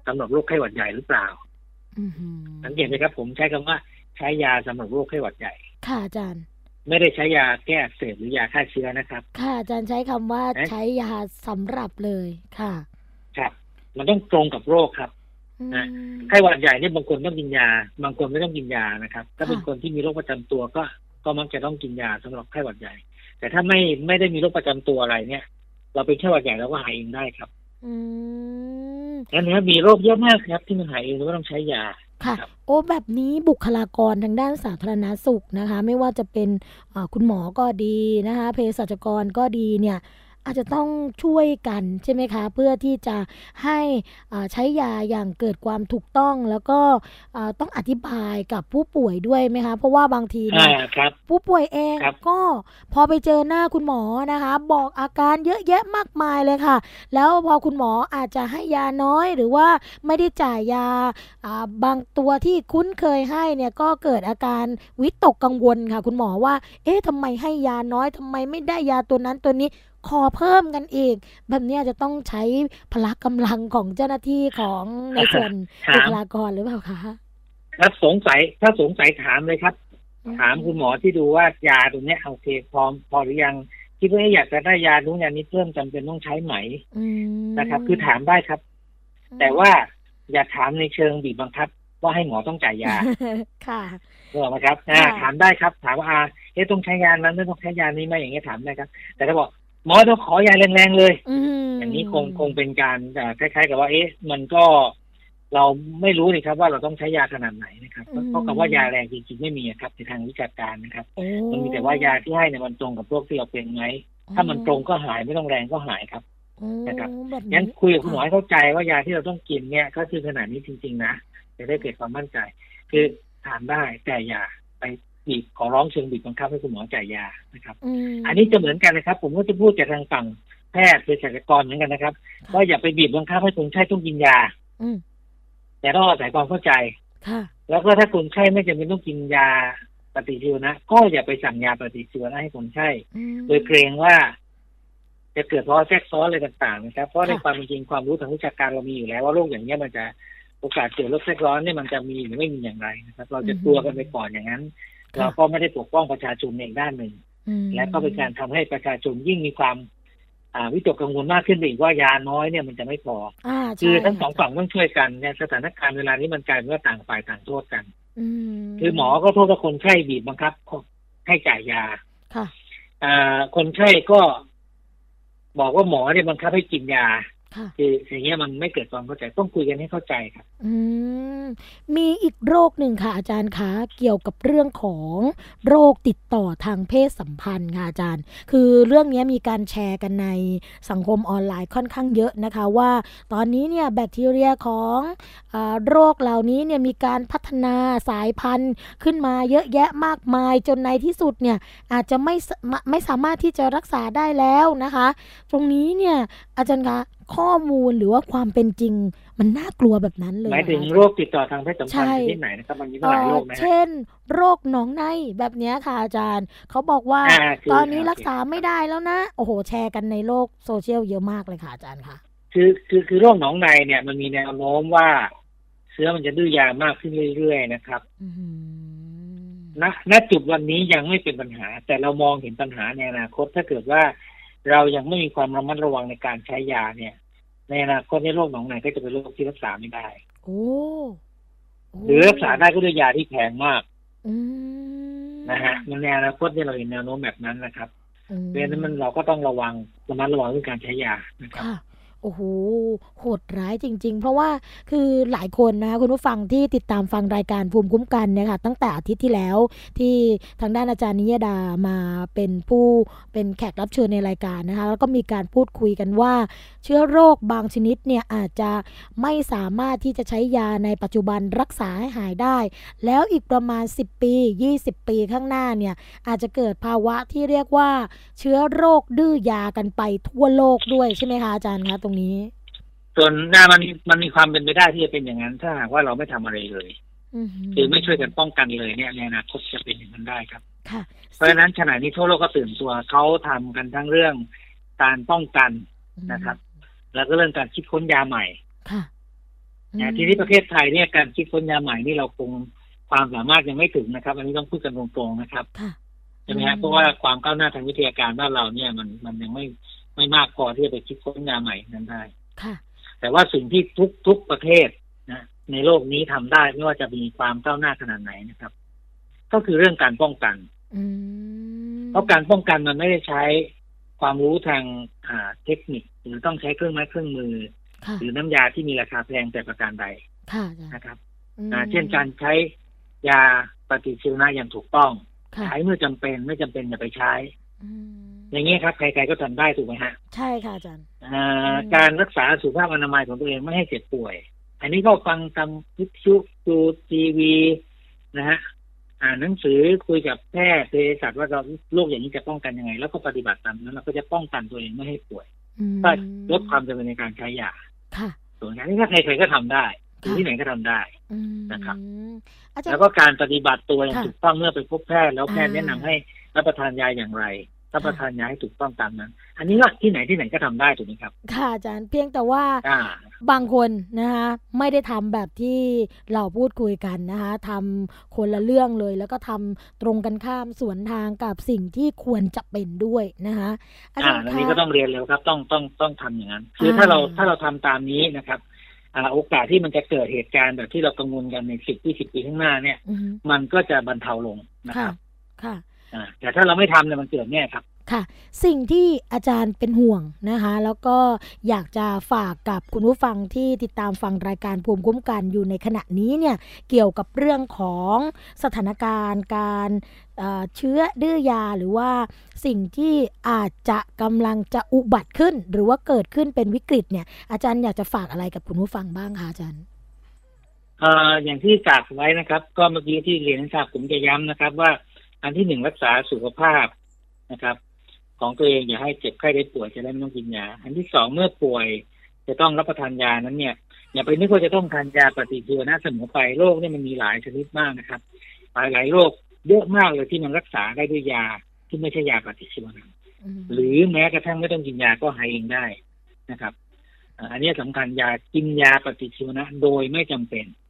สำหรับโรคไข้หวัดใหญ่หรือเปล่าอื้อหือ สังเกตไหมครับ ผมใช้คำว่าใช้ยาสำหรับโรคไข้หวัดใหญ่ ค่ะอาจารย์ ไม่ได้ใช้ยาแก้อักเสบหรือยาฆ่าเชื้อนะครับ ค่ะอาจารย์ใช้คำว่าเอ๊ะใช้ยาสำหรับเลยค่ะ ครับ มันต้องตรงกับโรคครับอืมนะไข้หวัดใหญ่เนี่ยบางคนต้องกินยา บางคนไม่ต้องกินยานะครับ ถ้าเป็นค่ะคนที่มีโรคประจำตัวก็ก็มักจะต้องกินยาสำหรับไข้หวัดใหญ่ แต่ถ้าไม่ไม่ได้มีโรคประจำตัวอะไรเนี่ย เราเป็นไข้หวัดใหญ่เราก็หายเองได้ครับ อืมงั้ นนะครับมีโรคเยอะมากครับ ที่มันหายเองเราก็ต้องใช้ยาค่ะครับโอ้แบบนี้บุคลากรทางด้านสาธารณสุขนะคะ ไม่ว่าจะเป็นอ่าคุณหมอก็ดีนะคะเภสัชกรก็ดีเนี่ย อาจจะต้องช่วยกันใช่ไหมคะ เพื่อที่จะให้อ่าใช้ยาอย่างเกิดความถูกต้องแล้วก็อ่าต้องอธิบายกับผู้ป่วยด้วยไหมคะ เพราะว่าบางทีเนี่อ่ายครับผู้ป่วยเองครับก็พอไปเจอหน้าคุณหมอนะคะ บอกอาการเยอะแยะมากมายเลยค่ะ แล้วพอคุณหมออาจจะให้ยาน้อยหรือว่าไม่ได้จ่ายยาอ่าบางตัวที่คุ้นเคยให้เนี่ยก็เกิดอาการวิตกกังวลค่ะ คุณหมอว่า เอ๊ะทำไมให้ยาน้อยทำไมไม่ได้ยาตัวนั้นตัวนี้ ขอเพิ่มกันอีก แบบนี้อาจจะต้องใช้พละกำลังของเจ้าหน้าที่ของในส่วนถามบุคลากรหรือเปล่าคะครับสงสัยถ้าสงสัยถามเลยครับ ถามคุณหมอที่ดูว่ายาตัวเนี้ยโอเคพอพอหรือยังคิดว่าอยากจะได้ยานู้นยานี้เพิ่มจำเป็นต้องใช้ไหมอืมนะครับ คือถามได้ครับ แต่ว่าอย่าถามในเชิงบีบบังคับ ว่าให้หมอต้องจ่ายยา ค่ะถูกไหมครับอ่าค่ะถามได้ครับ ถามว่าอ่าเอ๊ะต้องใช้ยานั้นไม่ต้องใช้ยานี้ไหมอย่างเงี้ยถามได้ครับ แต่ถ้าบอก หมอต้องขอยาแรงๆเลยอืมอย่างนี้คงคงเป็นการอ่าคล้ายๆ กับว่า เอ๊ะ มันก็เราไม่รู้นี่ครับว่าเราต้องใช้ยาขนาดไหนนะครับ เพราะเพราะคำว่ายาแรงจริงๆไม่มีอะครับในทางวิชาการนะครับโอ้มันมีแต่ว่ายาที่ให้เนี่ยมันตรงกับโรคที่เราเป็นไหมถ้ามันตรงก็หายไม่ต้องแรงก็หายครับโอ้นะครับแบบงั้นคุยกับคุณหมอให้เข้าใจว่ายาที่เราต้องกินเนี่ยก็คือขนาดนี้จริง ๆ นะจะได้เกิดความมั่นใจ คือทานได้แต่อย่าไป บีบขอร้องเชิงบีบบังคับให้คุณหมอจ่ายยานะครับอืมอันนี้จะเหมือนกันนะครับ ผมก็จะพูดจากทางฝั่งแพทย์เภสัชกรเหมือนกันนะครับว่าอย่าไปบีบบังคับให้คนไข้ต้องกินยาอืมแต่ต้องอาศัยความเข้าใจค่ะแล้วก็ถ้าคนไข้ไม่จำเป็นต้องกินยาปฏิชีวนะ ก็อย่าไปสั่งยาปฏิชีวนะให้คนไข้อืมโดยเกรงว่า จะเกิดภาวะแทรกซ้อนอะไรต่างๆนะครับเพราะในค่ะความเป็นจริงความรู้ทางวิชาการเรามีอยู่แล้วว่าโรคอย่างนี้ยมันจะโอกาสเกิดโรคแทรกซ้อนเนี่ยมันจะมีหรือไม่มีอย่างไรนะครับ เราจะกลัวกันไปก่อนอย่างนั้น เราก็ไม่ได้ปกป้องประชาชนในอีกด้านหนึ่งอืมและก็เป็นการทำให้ประชาชนยิ่งมีความอ่าวิตกกังวลมากขึ้นไปอีกว่ายาน้อยเนี่ยมันจะไม่พออ่าคือใช่ทั้งสองค่ะฝั่งต้องช่วยกันในสถานการณ์เวลานี้มันกลายเป็นว่าต่างฝ่ายต่างโทษกันอืมคือหมอก็โทษว่าคนไข้บีบบังคับให้จ่ายยาค่ะอ่าคนไข้ก็ บอกว่าหมอเนี่ยบังคับให้กินยา ค่ะคืออย่างเงี้ยมันไม่เกิดความเข้าใจต้องคุยกันให้เข้าใจครับ อืมมีอีกโรคหนึ่งค่ะ อาจารย์คะเกี่ยวกับเรื่องของโรคติดต่อทางเพศสัมพันธ์ค่ะอาจารย์ คือเรื่องนี้มีการแชร์กันในสังคมออนไลน์ค่อนข้างเยอะนะคะ ว่าตอนนี้เนี่ยแบคทีเรียของอาโรคเหล่านี้เนี่ยมีการพัฒนาสายพันธุ์ขึ้นมาเยอะแยะมากมายจนในที่สุดเนี่ยอาจจะไม่สามารถไม่สามารถที่จะรักษาได้แล้วนะคะ ตรงนี้เนี่ยอาจารย์คะ ข้อมูลหรือว่าความเป็นจริง มันน่ากลัวแบบนั้นเลยหมายถึงเหอคะโรคติดต่อทางเพศสัมพันธ์ใช่ชนิดไหนนะครับมันมีตั้งหลายโรคนะฮะเช่น โรคหนองในแบบเนี้ยค่ะอาจารย์ เขาบอกว่าอ่าคือตอนนี้โอเครักษาไม่ได้แล้วนะ โอ้โห แชร์กันในโลกโซเชียลเยอะมากเลยค่ะอาจารย์ค่ะ คือคือคือโรคหนองในเนี่ยมันมีแนวโน้มว่า เชื้อมันจะดื้อยามากขึ้นเรื่อยๆนะครับอืมณณจุดวันนี้ยังไม่เป็นปัญหา แต่เรามองเห็นปัญหาในอนาคตถ้าเกิดว่า เรายังไม่มีความระมัดระวังในการใช้ยาเนี่ย ในอนาคตในโรคหนองในก็จะเป็นโรคที่รักษาไม่ได้ โอ้โหรือรักษาได้ก็ด้วยยาที่แพงมากอืมนะฮะมันในอนาคตเนี่ยเราเห็นแนวโน้มแบบนั้นนะครับอืมเพราะฉะนั้นมันเราก็ต้องระวังระมัดระวังเรื่องการใช้ยานะครับค่ะ โอ้โหโหดร้ายจริง ๆ เพราะว่าคือหลายคนนะคะคุณผู้ฟังที่ติดตามฟังรายการภูมิคุ้มกันเนี่ยค่ะตั้งแต่อาทิตย์ที่แล้วที่ทางด้านอาจารย์นิยดามาเป็นผู้เป็นแขกรับเชิญในรายการนะคะแล้วก็มีการพูดคุยกันว่า เชื้อโรคบางชนิดเนี่ยอาจจะไม่สามารถที่จะใช้ยาในปัจจุบันรักษาให้หายได้ แล้วอีกประมาณ 10 ปี 20 ปีข้างหน้าเนี่ยอาจจะเกิดภาวะที่เรียกว่าเชื้อโรคดื้อยากันไปทั่วโลกด้วยใช่ไหมคะอาจารย์คะตรงนี้ ส่วนหน้ามันมันมีความเป็นไปได้ที่จะเป็นอย่างนั้น ถ้าหากว่าเราไม่ทำอะไรเลยอืคือไม่ช่วยกันป้องกันเลยเนี่ยในอนาคตจะเป็นอย่างนั้นได้ครับค่ะเพราะฉะนั้นขณะนี้ทั่วโลกก็ตื่นตัวเขาทำกันทั้งเรื่องการป้องกันนะครับ แล้วก็เรื่องการคิดค้นยาใหม่ค่ะนะทีนี้ประเทศไทยเนี่ยการคิดค้นยาใหม่นี่เราคงความสามารถยังไม่ถึงนะครับ อันนี้ต้องพูดกันตรงๆนะครับค่ะใช่ไหมอืฮะมเพราะว่าความก้าวหน้าทางวิทยาการบ้านเราเนี่ยมันมันยังไม่ ไม่มากพอที่จะไปคิดค้นยาใหม่นั้นได้ค่ะแต่ว่าสิ่งที่ทุกทุกประเทศนะในโลกนี้ทำได้ไม่ว่าจะมีความก้าวหน้าขนาดไหนนะครับ ก็คือเรื่องการป้องกันอืมเพราะการป้องกันมันไม่ได้ใช้ความรู้ทางอ่าเทคนิค หรือต้องใช้เครื่องไม้เครื่องมือค่ะหรือน้ำยาที่มีราคาแพงแต่ประการใดค่ะอาจารย์นะครับอืมอ่าเช่นการใช้ยาปฏิชีวนะอย่างถูกต้องค่ะใช้เมื่อจำเป็นไม่จำเป็นอย่าไปใช้ อืมอย่างนี้ยครับใครๆก็ทำได้ถูกไหมฮะใช่ค่ะอาจารย์อ่าอืมการรักษาสุขภาพอนามัยของตัวเองไม่ให้เจ็บป่วย อันนี้ก็ฟังตามวิทยุดูทีวีนะฮะอ่านหนังสือคุยกับแพทย์เภสัชว่าเราโรคอย่างนี้จะป้องกันยังไง แล้วก็ปฏิบัติตามนั้นเราก็จะป้องกันตัวเองไม่ให้ป่วยอืมก็ลดความจำเป็นในการใช้ยาค่ะส่วนอันนี้ถ้าใครๆก็ทำได้อยู่ที่ไหนก็ทำได้อืมนะครับอาจารแล้วย์ก็การปฏิบัติตัวอย่างค่ะถูกต้องเมื่อไปพบแพทย์แล้วแพทย์อ่าแนะนำให้รับประทานยาอย่างไร รับประทานยาให้ถูกต้องตามนั้น อันนี้ก็ที่ไหนที่ไหนก็ทำได้ถูกไหมครับ ค่ะอาจารย์เพียงแต่ว่าอ่าบางคนนะคะไม่ได้ทำแบบที่เราพูดคุยกันนะคะทำคนละเรื่องเลย แล้วก็ทำตรงกันข้ามสวนทางกับสิ่งที่ควรจะเป็นด้วยนะคะอาจาอ่ารย์อันคะนี้ก็ต้องเรียนเร็วครับ ต้องต้องต้องทำอย่างนั้นคือถ้าเราอ่าถ้าเราทำตามนี้นะครับอ่าโอกาสที่มันจะเกิดเหตุการณ์แบบที่เรากังวลกันในสิบยี่สิบปีข้างหน้าเนี่ยอือฮึมันก็จะบรรเทาลงนะคค่ะรับ ค่ะอ่า แต่ถ้าเราไม่ทำเนี่ยมันเกิดแน่ครับค่ะ สิ่งที่อาจารย์เป็นห่วงนะคะ แล้วก็อยากจะฝากกับคุณผู้ฟังที่ติดตามฟังรายการภูมิคุ้มกันอยู่ในขณะนี้เนี่ยเกี่ยวกับเรื่องของสถานการณ์การเอ่อเชื้อดื้อยาหรือว่าสิ่งที่อาจจะกำลังจะอุบัติขึ้น หรือว่าเกิดขึ้นเป็นวิกฤตเนี่ย อาจารย์อยากจะฝากอะไรกับคุณผู้ฟังบ้างคะอาจารย์เอ่ออย่างที่กล่าวไว้นะครับ ก็เมื่อกี้ที่เรียนให้ทราบผมจะย้ำนะครับว่า อันที่หนึ่งรักษาสุขภาพนะครับ ของตัวเองอย่าให้เจ็บไข้ได้ป่วยจะได้ไม่ต้องกินยา อันที่สองเมื่อป่วยจะต้องรับประทานยานั้นเนี่ย อย่าไปนึกว่าจะต้องทานยาปฏิชีวนะเสมอไปโรคเนี่ยมันมีหลายชนิดมากนะครับ หลายหลายๆโรคเยอะมากเลยที่มันรักษาได้ด้วยยาที่ไม่ใช่ยาปฏิชีวนะมหรือแม้กระทั่งไม่ต้องกินยาก็หายเองได้นะครับอ่าอันนี้สำคัญยากินยาปฏิชีวนะโดยไม่จำเป็นค่ะ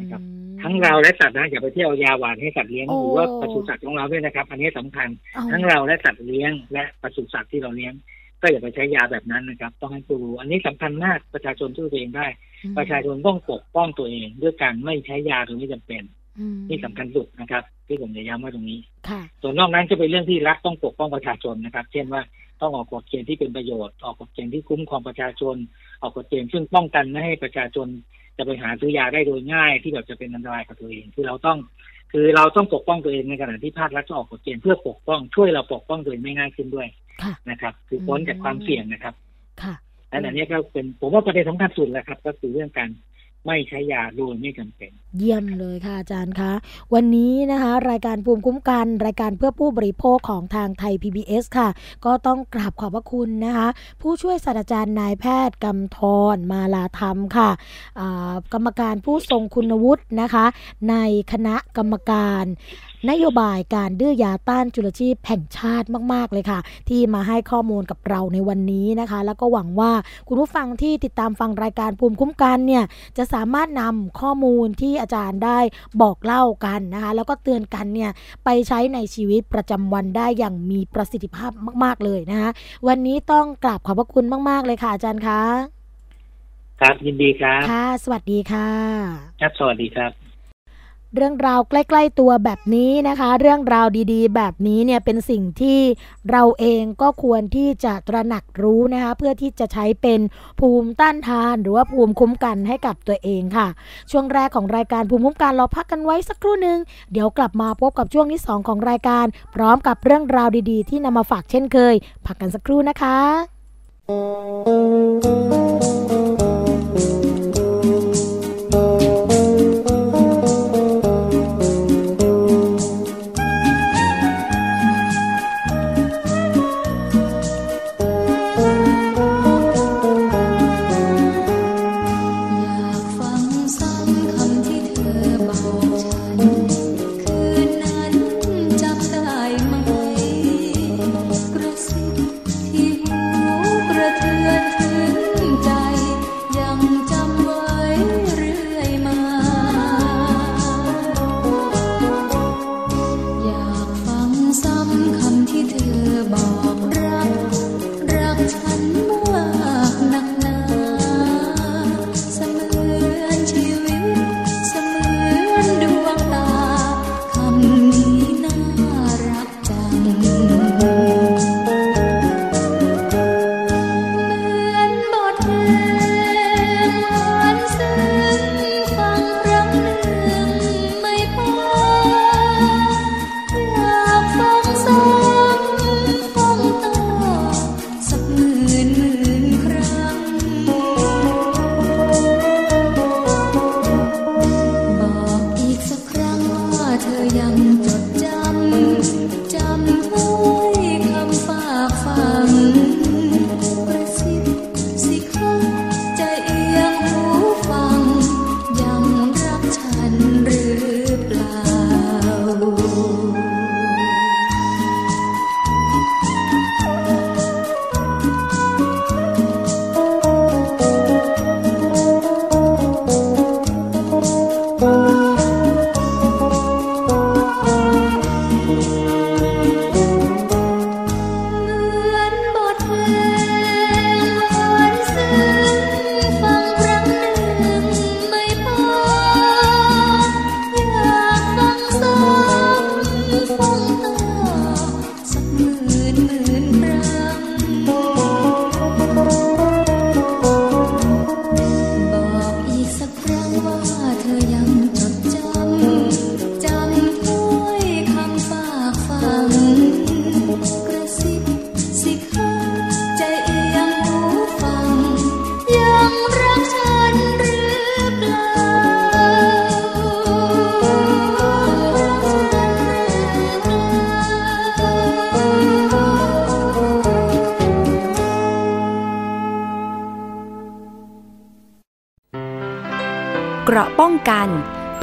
นะครับอืมทั้งเราและสัตว์นะอย่าไปเที่ยวยาหวานให้สัตว์เลี้ยงโอ้หรือว่าปศุสัตว์ของเราด้วยนะครับ อันนี้สำคัญเอาทั้งเราและสัตว์เลี้ยง และปศุสัตว์ที่เราเลี้ยง ก็อย่าไปใช้ยาแบบนั้นนะครับ ต้องให้ผู้รู้อันนี้สำคัญมากประชาชนช่วยตัวเองได้อืมประชาชนต้องปกป้องตัวเอง ด้วยการไม่ใช้ยาโดยไม่จำเป็นอืมนี่สำคัญสุดนะครับ ที่ผมจะย้ำไว้ตรงนี้ค่ะส่วนนอกนั้นจะเป็นเรื่องที่รัฐต้องปกป้องประชาชนนะครับ เช่นว่าต้องออกกฎเกณฑ์ที่เป็นประโยชน์ ออกกฎเกณฑ์ที่คุ้มครองประชาชน ออกกฎเกณฑ์ซึ่งป้องกันไม่ให้ประชาชน จะไปหาซื้อยาได้โดยง่ายที่แบบจะเป็นอันตรายกับตัวเอง คือเราต้อง คือเราต้องปกป้องตัวเองในขณะที่ภาครัฐจะออกกฎเกณฑ์เพื่อปกป้องช่วยเราปกป้องตัวเองไม่ง่ายขึ้นด้วยค่ะนะครับ คือพ้นจากความเสี่ยงนะครับค่ะและอันนี้ก็เป็นผมว่าประเด็นสำคัญสุดแหละครับ ก็คือเรื่องการ ไม่ใช้ยาโดยไม่จำเป็น เยี่ยมเลยค่ะอาจารย์คะ วันนี้นะคะ รายการภูมิคุ้มกัน รายการเพื่อผู้บริโภคของทางไทย PBS ค่ะ ก็ต้องกราบขอบพระคุณนะคะ ผู้ช่วยศาสตราจารย์นายแพทย์กำธรมาลาธรรมค่ะกรรมการผู้ทรงคุณวุฒินะคะ ในคณะกรรมการ นโยบายการดื้อยาต้านจุลชีพแห่งชาติมาก ๆ เลยค่ะ ที่มาให้ข้อมูลกับเราในวันนี้นะคะ แล้วก็หวังว่าคุณผู้ฟังที่ติดตามฟังรายการภูมิคุ้มกันเนี่ยจะสามารถนำข้อมูลที่อาจารย์ได้บอกเล่ากันนะคะ แล้วก็เตือนกันเนี่ยไปใช้ในชีวิตประจำวันได้อย่างมีประสิทธิภาพมาก ๆ เลยนะคะวันนี้ต้องกราบขอบพระคุณมาก ๆ เลยค่ะ อาจารย์คะครับยินดีครับ ค่ะ สวัสดีค่ะ ครับ สวัสดีครับ เรื่องราวใกล้ ๆ ตัวแบบนี้นะคะ เรื่องราวดีๆ แบบนี้เนี่ยเป็นสิ่งที่เราเองก็ควรที่จะตระหนักรู้นะคะเพื่อที่จะใช้เป็นภูมิต้านทาน หรือว่าภูมิคุ้มกันให้กับตัวเองค่ะ ช่วงแรกของรายการภูมิคุ้มกันเราพักกันไว้สักครู่หนึ่งเดี๋ยวกลับมาพบกับช่วงที่สองของรายการ พร้อมกับเรื่องราวดีๆ ที่นำมาฝากเช่นเคยพักกันสักครู่นะคะ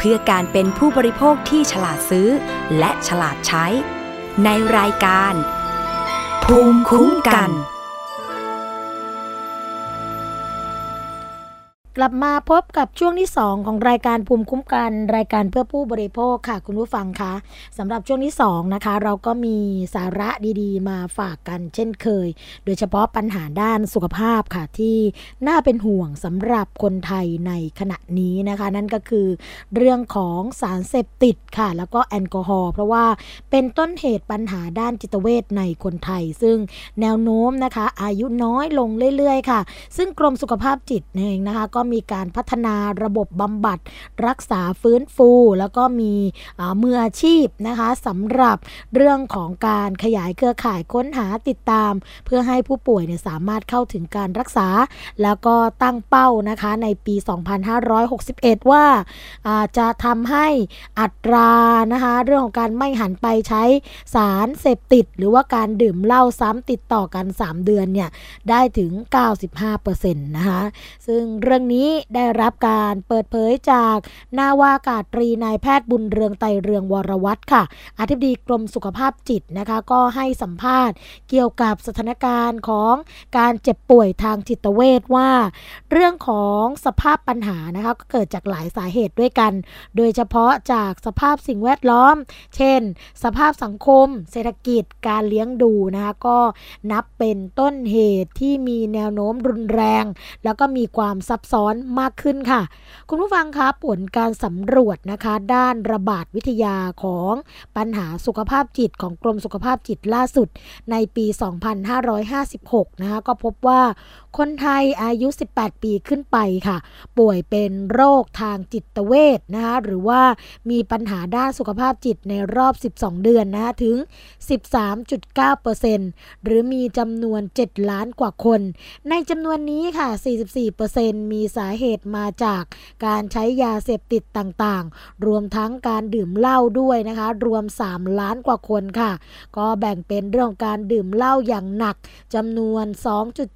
พื่อการเป็นผู้บริโภคที่ฉลาดซื้อ และฉลาดใช้ ในรายการ ภูมิคุ้มกัน กลับมาพบ กับช่วงที่ 2 ของรายการภูมิคุ้มกันรายการเพื่อผู้บริโภคค่ะ คุณผู้ฟังคะสำหรับช่วงที่ 2 นะคะ เราก็มีสาระดีๆ มาฝากกันเช่นเคย โดยเฉพาะปัญหาด้านสุขภาพค่ะที่น่าเป็นห่วงสำหรับคนไทยในขณะนี้นะคะ นั่นก็คือเรื่องของสารเสพติดค่ะ แล้วก็แอลกอฮอล์เพราะว่าเป็นต้นเหตุปัญหาด้านจิตเวชในคนไทย ซึ่งแนวโน้มนะคะ อายุน้อยลงเรื่อยๆ ค่ะ ซึ่งกรมสุขภาพจิตเองนะคะ ก็มีการพัฒนาระบบบำบัด รักษาฟื้นฟู แล้วก็มีมืออาชีพนะคะสำหรับเรื่องของการขยายเครือข่ายค้นหาติดตาม เพื่อให้ผู้ป่วยเนี่ยสามารถเข้าถึงการรักษา แล้วก็ตั้งเป้านะคะในปี 2561 ว่าอ่าจะทำให้อัตรานะคะเรื่องของการไม่หันไปใช้สารเสพติด หรือว่าการดื่มเหล้าซ้ำติดต่อกัน 3 เดือนเนี่ยได้ถึง 95%นะคะซึ่งเรื่องนี้ได้รับการเปิดเผยจากนาวากาตรีนายแพทย์บุญเรืองไตเรืองวรวัตรค่ะอธิบดีกรมสุขภาพจิตนะคะก็ให้สัมภาษณ์เกี่ยวกับสถานการณ์ของการเจ็บป่วยทางจิตเวชว่า เรื่องของสภาพปัญหานะคะก็เกิดจากหลายสาเหตุด้วยกัน โดยเฉพาะจากสภาพสิ่งแวดล้อม เช่น สภาพสังคม เศรษฐกิจการเลี้ยงดูนะคะก็นับเป็นต้นเหตุที่มีแนวโน้มรุนแรง แล้วก็มีความซับซ้อนมากขึ้นค่ะ คุณผู้ฟังคะผลการสำรวจนะคะ ด้านระบาดวิทยาของปัญหาสุขภาพจิตของกรมสุขภาพจิตล่าสุด ในปี 2556 นะคะก็พบว่าคนไทยอายุ 18 ปีขึ้นไปค่ะ ป่วยเป็นโรคทางจิตเวชนะคะหรือว่ามีปัญหาด้านสุขภาพจิตในรอบ 12 เดือนนะคะถึง 13.9%หรือมีจำนวน 7 ล้านกว่าคน ในจำนวนนี้ค่ะ 44%มีสาเหตุมาจากการใช้ยาเสพติดต่างๆ รวมทั้งการดื่มเหล้าด้วยนะคะ รวม 3 ล้านกว่าคนค่ะ ก็แบ่งเป็นเรื่องของการดื่มเหล้าอย่างหนักจำนวน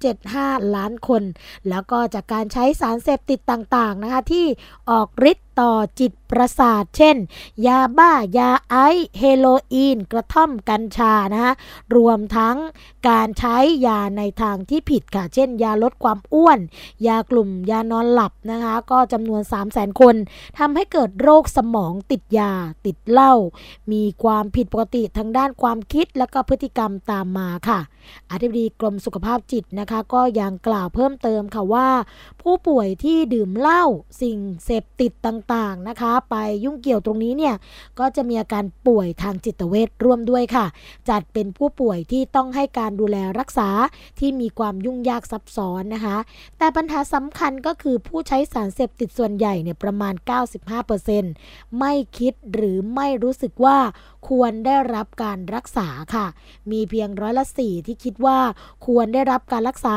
2.75 ล้านคน แล้วก็จากการใช้สารเสพติดต่างๆนะคะที่ออกฤทธิ์ต่อจิตประสาทเช่น ยาบ้ายาไอซ์เฮโรอีน กระท่อมกัญชานะคะรวมทั้งการใช้ยาในทางที่ผิดค่ะ เช่น ยาลดความอ้วน ยากลุ่มยานอนหลับนะคะก็จำนวน 3 0 0แสนคนทำให้เกิดโรคสมองติดยา ติดเหล้ามีความผิดปกติทางด้านความคิดและก็พฤติกรรมตามมาค่ะอธิบดีกรมสุขภาพจิตนะคะ ก็ยังกล่าวเพิ่มเติมค่ะว่า ผู้ป่วยที่ดื่มเหล้าสิ่งเสพติดต่างๆนะคะ ไปยุ่งเกี่ยวตรงนี้เนี่ยก็จะมีอาการป่วยทางจิตเวชร่วมด้วยค่ะ จัดเป็นผู้ป่วยที่ต้องให้การดูแลรักษาที่มีความยุ่งยากซับซ้อนนะคะ แต่ปัญหาสำคัญก็คือผู้ใช้สารเสพติดส่วนใหญ่เนี่ยประมาณ 95%ไม่คิดหรือไม่รู้สึกว่าควรได้รับการรักษาค่ะ มีเพียงร้อยละสี่ที่คิดว่าควรได้รับการรักษา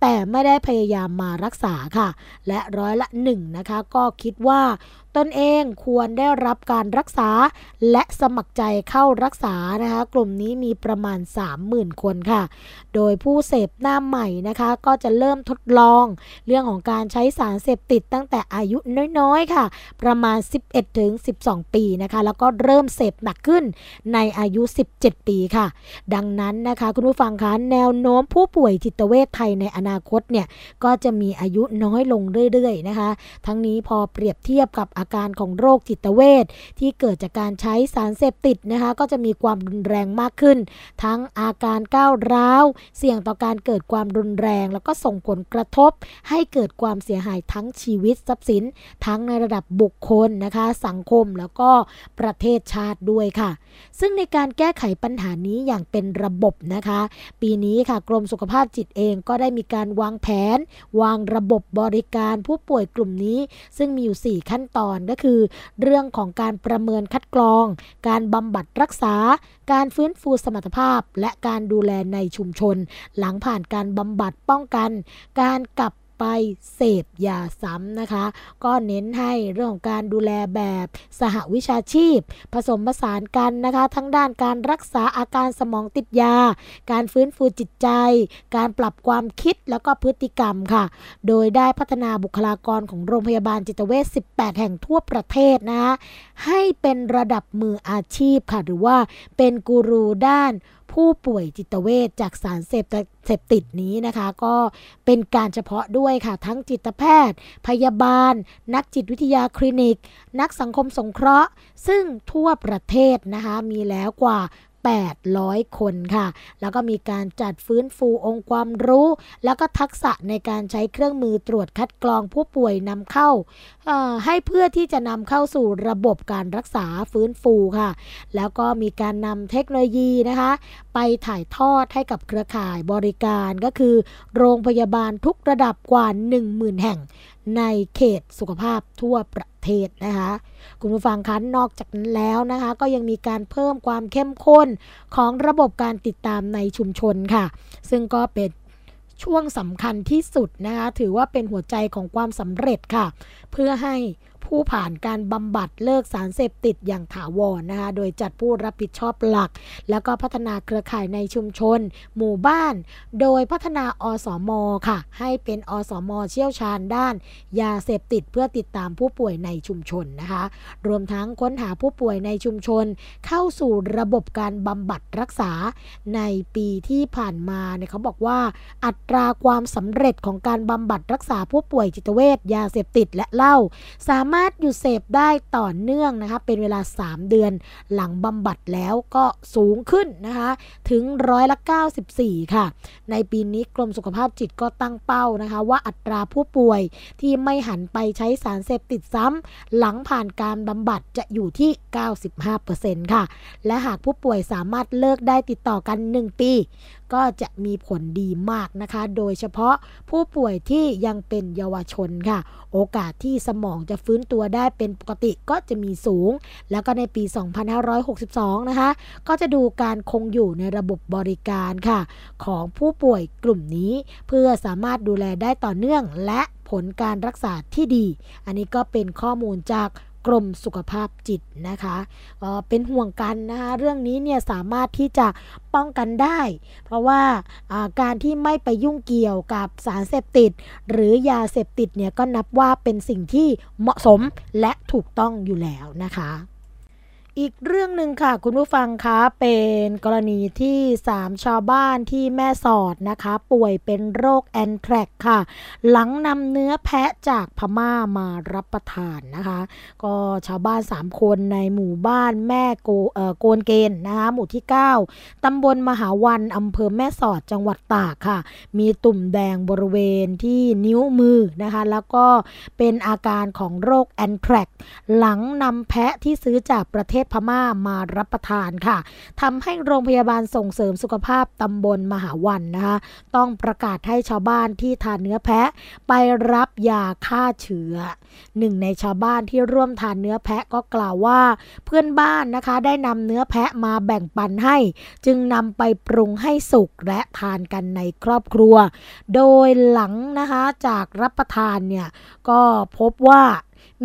แต่ไม่ได้พยายามมารักษาค่ะ และร้อยละหนึ่งนะคะก็คิดว่าตนเองควรได้รับการรักษาและสมัครใจเข้ารักษานะคะกลุ่มนี้มีประมาณ 30,000 คนค่ะ โดยผู้เสพหน้าใหม่นะคะ ก็จะเริ่มทดลอง เรื่องของการใช้สารเสพติดตั้งแต่อายุน้อยๆค่ะ ประมาณ 11ถึง12 ปีนะคะ แล้วก็เริ่มเสพหนักขึ้นในอายุ 17 ปีค่ะ ดังนั้นนะคะคุณผู้ฟังคะแนวโน้มผู้ป่วยจิตเวชไทยในอนาคตเนี่ยก็จะมีอายุน้อยลงเรื่อยๆนะคะ ทั้งนี้พอเปรียบเทียบกับอาการของโรคจิตเวชที่เกิดจากการใช้สารเสพติดนะคะก็จะมีความรุนแรงมากขึ้น ทั้งอาการก้าวร้าว เสี่ยงต่อการเกิดความรุนแรง แล้วก็ส่งผลกระทบ ให้เกิดความเสียหายทั้งชีวิตทรัพย์สิน ทั้งในระดับบุคคลนะคะสังคมแล้วก็ประเทศชาติด้วยค่ะ ซึ่งในการแก้ไขปัญหานี้อย่างเป็นระบบนะคะ ปีนี้ค่ะกรมสุขภาพจิตเองก็ได้มีการวางแผน วางระบบบริการผู้ป่วยกลุ่มนี้ ซึ่งมีอยู่ 4 ขั้นตอนก็คือ เรื่องของการประเมินคัดกรอง การบำบัดรักษา การฟื้นฟูสมรรถภาพ และการดูแลในชุมชน หลังผ่านการบำบัดป้องกัน การกลับ ไปเสพยาซ้ำนะคะ ก็เน้นให้เรื่องของการดูแลแบบสหวิชาชีพ ผสมผสานกันนะคะ ทั้งด้านการรักษาอาการสมองติดยา การฟื้นฟูจิตใจ การปรับความคิดแล้วก็พฤติกรรมค่ะ โดยได้พัฒนาบุคลากรของโรงพยาบาลจิตเวช 18 แห่งทั่วประเทศนะคะให้เป็นระดับมืออาชีพค่ะ หรือว่าเป็นกูรูด้าน ผู้ป่วยจิตเวชจากสารเสพติดเสพติดนี้นะคะ ก็เป็นการเฉพาะด้วยค่ะ ทั้งจิตแพทย์ พยาบาล นักจิตวิทยาคลินิก นักสังคมสงเคราะห์ ซึ่งทั่วประเทศนะคะ มีแล้วกว่า 800 คนค่ะ แล้วก็มีการจัดฟื้นฟูองค์ความรู้ แล้วก็ทักษะในการใช้เครื่องมือตรวจคัดกรองผู้ป่วยนำเข้า ให้เพื่อที่จะนำเข้าสู่ระบบการรักษาฟื้นฟูค่ะ แล้วก็มีการนำเทคโนโลยีนะคะ ไปถ่ายทอดให้กับเครือข่ายบริการก็คือ โรงพยาบาลทุกระดับกว่า 10,000 แห่งในเขตสุขภาพทั่วประ เทศนะคะ คุณผู้ฟังคะนอกจากนั้นแล้วนะคะ ก็ยังมีการเพิ่มความเข้มข้นของระบบการติดตามในชุมชนค่ะ ซึ่งก็เป็นช่วงสำคัญที่สุดนะคะ ถือว่าเป็นหัวใจของความสำเร็จค่ะ เพื่อให้ ผู้ผ่านการบำบัดเลิกสารเสพติดอย่างถาวรนะคะโดยจัดผู้รับผิดชอบหลัก แล้วก็พัฒนาเครือข่ายในชุมชน หมู่บ้าน โดยพัฒนาอสมค่ะ ให้เป็นอสมเชี่ยวชาญด้าน ยาเสพติดเพื่อติดตามผู้ป่วยในชุมชนนะคะ รวมทั้งค้นหาผู้ป่วยในชุมชน เข้าสู่ระบบการบำบัดรักษาในปีที่ผ่านมาเนี่ยเขาบอกว่าอัตราความสำเร็จของการบำบัดรักษาผู้ป่วยจิตเวชยาเสพติดและเหล้าสามารถหยุดเสพได้ต่อเนื่องนะคะเป็นเวลา 3 เดือนหลังบำบัดแล้วก็สูงขึ้นนะคะถึงร้อยละ 94 ค่ะ ในปีนี้กรมสุขภาพจิตก็ตั้งเป้านะคะ ว่าอัตราผู้ป่วยที่ไม่หันไปใช้สารเสพติดซ้ำหลังผ่านการบำบัดจะอยู่ที่ 95%ค่ะ และหากผู้ป่วยสามารถเลิกได้ติดต่อกัน 1 ปี ก็จะมีผลดีมากนะคะ โดยเฉพาะผู้ป่วยที่ยังเป็นเยาวชนค่ะ โอกาสที่สมองจะฟื้นตัวได้เป็นปกติก็จะมีสูง แล้วก็ในปี 2562 นะคะ ก็จะดูการคงอยู่ในระบบบริการค่ะ ของผู้ป่วยกลุ่มนี้ เพื่อสามารถดูแลได้ต่อเนื่องและผลการรักษาที่ดี อันนี้ก็เป็นข้อมูลจาก กรมสุขภาพจิตนะคะเเป็นห่วงกันนะคะเรื่องนี้เนี่ยสามารถที่จะป้องกันได้ เพราะว่าอ่าการที่ไม่ไปยุ่งเกี่ยวกับสารเสพติด หรือยาเสพติดเนี่ยก็นับว่าเป็นสิ่งที่เหมาะสมและถูกต้องอยู่แล้วนะคะ อีกเรื่องหนึ่งค่ะ คุณผู้ฟังคะเป็นกรณีที่ 3 ชาวบ้านที่แม่สอดนะคะ ป่วยเป็นโรคแอนแทรกค่ะ หลังนำเนื้อแพะจากพม่ามารับประทานนะคะ ก็ชาวบ้าน 3 คนในหมู่บ้านแม่โกเออโกนเกณฑ์นะคะหมู่ที่ 9ตำบลมหาวันอำเภอแม่สอดจังหวัดตากค่ะ มีตุ่มแดงบริเวณที่นิ้วมือนะคะ แล้วก็เป็นอาการของโรคแอนแทรกหลังนำแพะที่ซื้อจากประเทศพม่ามารับประทานค่ะทำให้โรงพยาบาลส่งเสริมสุขภาพตำบลมหาวันนะคะต้องประกาศให้ชาวบ้านที่ทานเนื้อแพะ ไปรับยาฆ่าเชื้อหนึ่งในชาวบ้านที่ร่วมทานเนื้อแพะก็กล่าวว่า เพื่อนบ้านนะคะได้นำเนื้อแพะมาแบ่งปันให้ จึงนำไปปรุงให้สุกและทานกันในครอบครัว โดยหลังนะคะจากรับประทานเนี่ยก็พบว่า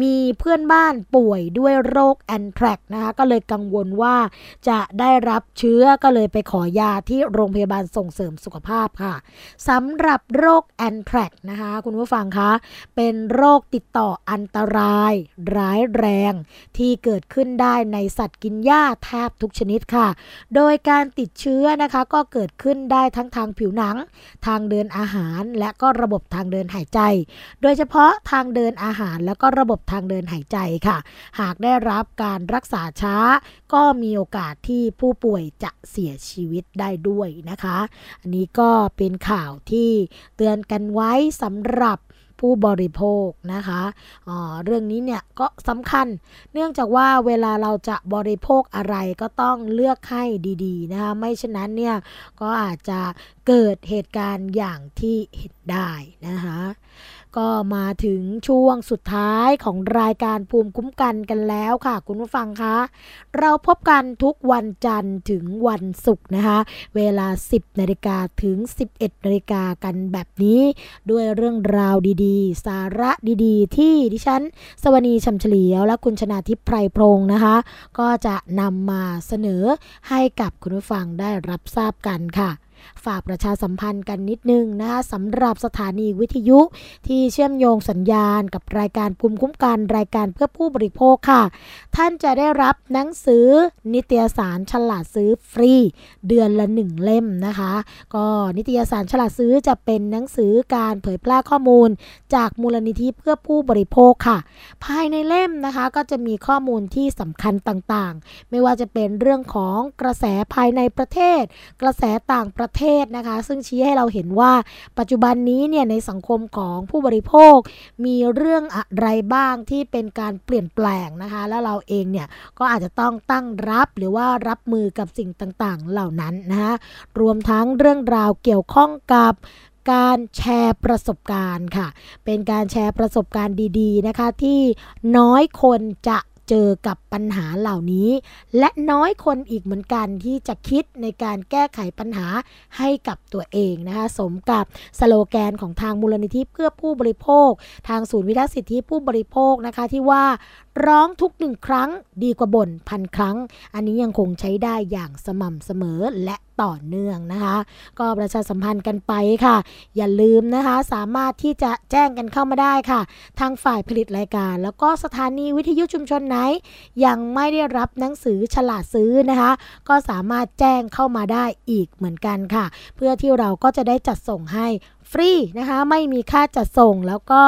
มีเพื่อนบ้านป่วยด้วยโรคแอนแทรกนะคะก็เลยกังวลว่าจะได้รับเชื้อก็เลยไปขอยาที่โรงพยาบาลส่งเสริมสุขภาพค่ะสำหรับโรคแอนแทรกนะคะคุณผู้ฟังคะเป็นโรคติดต่ออันตราย ร้ายแรง ที่เกิดขึ้นได้ในสัตว์กินหญ้าแทบทุกชนิดค่ะ โดยการติดเชื้อนะคะก็เกิดขึ้นได้ทั้งทางผิวหนัง ทางเดินอาหาร และก็ระบบทางเดินหายใจ โดยเฉพาะทางเดินอาหารแล้วก็ระบบทางเดินหายใจค่ะ หากได้รับการรักษาช้า ก็มีโอกาสที่ผู้ป่วยจะเสียชีวิตได้ด้วยนะคะ อันนี้ก็เป็นข่าวที่เตือนกันไว้สำหรับผู้บริโภคนะคะเรื่องนี้เนี่ยก็สำคัญ เนื่องจากว่าเวลาเราจะบริโภคอะไรก็ต้องเลือกให้ดีๆนะคะไม่เช่นนั้นเนี่ยก็อาจจะเกิดเหตุการณ์อย่างที่เห็นได้นะคะ ก็มาถึงช่วงสุดท้ายของรายการภูมิคุ้มกันกันแล้วค่ะคุณผู้ฟังคะเราพบกันทุกวันจันทร์ถึงวันศุกร์นะคะ เวลา 10นาฬิกาถึง 11นาฬิกากันแบบนี้ ด้วยเรื่องราวดีๆ สาระดีๆ ที่ดิฉัน สวนีชำเฉลียว และคุณชนาทิพย์ไพรพงศ์นะคะ ก็จะนำมาเสนอให้กับคุณผู้ฟังได้รับทราบกันค่ะ ฝากประชาสัมพันธ์กันนิดนึงนะคะสำหรับสถานีวิทยุที่เชื่อมโยงสัญญาณกับรายการภูมิคุ้มกันรายการเพื่อผู้บริโภคค่ะ ท่านจะได้รับหนังสือนิตยสารฉลาดซื้อฟรี เดือนละหนึ่งเล่มนะคะ ก็นิตยสารฉลาดซื้อจะเป็นหนังสือการเผยแพร่ข้อมูล จากมูลนิธิเพื่อผู้บริโภคค่ะ ภายในเล่มนะคะก็จะมีข้อมูลที่สำคัญต่างๆ ไม่ว่าจะเป็นเรื่องของกระแสภายในประเทศ กระแสต่างประเทศนะคะ ซึ่งชี้ให้เราเห็นว่าปัจจุบันนี้เนี่ยในสังคมของผู้บริโภค มีเรื่องอะไรบ้างที่เป็นการเปลี่ยนแปลงนะคะ แล้วเราเองเนี่ยก็อาจจะต้องตั้งรับหรือว่ารับมือกับสิ่งต่างๆ เหล่านั้นนะคะรวมทั้งเรื่องราวเกี่ยวข้องกับการแชร์ประสบการณ์ค่ะ เป็นการแชร์ประสบการณ์ดี ๆ นะคะ ที่น้อยคนจะเจอกับ ปัญหาเหล่านี้ และน้อยคนอีกเหมือนกันที่จะคิดในการแก้ไขปัญหาให้กับตัวเองนะคะสมกับสโลแกนของทางมูลนิธิเพื่อผู้บริโภค ทางศูนย์วิทยาสิทธิผู้บริโภคนะคะที่ว่าร้องทุกหนึ่งครั้งดีกว่าบ่นพันครั้ง อันนี้ยังคงใช้ได้อย่างสม่ำเสมอและต่อเนื่องนะคะ ก็ประชาสัมพันธ์กันไปค่ะ อย่าลืมนะคะ สามารถที่จะแจ้งกันเข้ามาได้ค่ะ ทางฝ่ายผลิตรายการ แล้วก็สถานีวิทยุชุมชนไหนยัังไม่ได้รับหนังสือฉลาดซื้อนะคะ ก็สามารถแจ้งเข้ามาได้อีกเหมือนกันค่ะ เพื่อที่เราก็จะได้จัดส่งให้ฟรีนะคะไม่มีค่าจัดส่งแล้วก็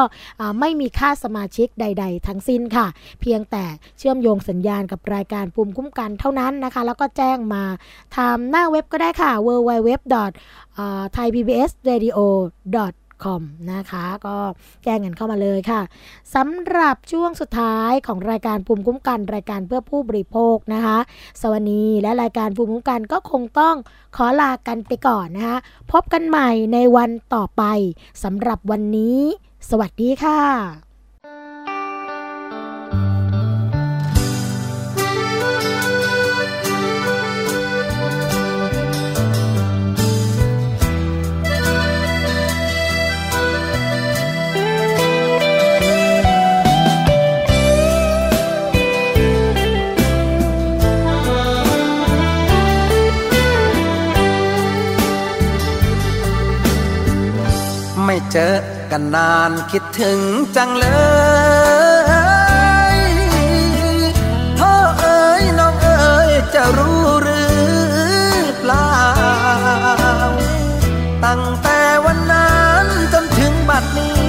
ไม่มีค่าสมาชิกใด ๆ ทั้งสิ้นค่ะ เพียงแต่เชื่อมโยงสัญญาณกับรายการภูมคุ้มกันเท่านั้นนะคะ แล้วก็แจ้งมาทางหน้าเว็บก็ได้ค่ะ www thaipbsradio com นะคะ ก็แจ้งกันเข้ามาเลยค่ะสำหรับช่วงสุดท้ายของรายการภูมิคุ้มกัน รายการเพื่อผู้บริโภคนะคะสวัสดีและรายการภูมิคุ้มกันก็คงต้องขอลากันไปก่อนนะคะพบกันใหม่ในวันต่อไปสำหรับวันนี้ สวัสดีค่ะ จอกันนานคิดถึงจังเลยพ่อเอ๋ยน้องเอ๋ยจะรู้หรือเปล่า ตั้งแต่วันนั้นจนถึงบัดนี้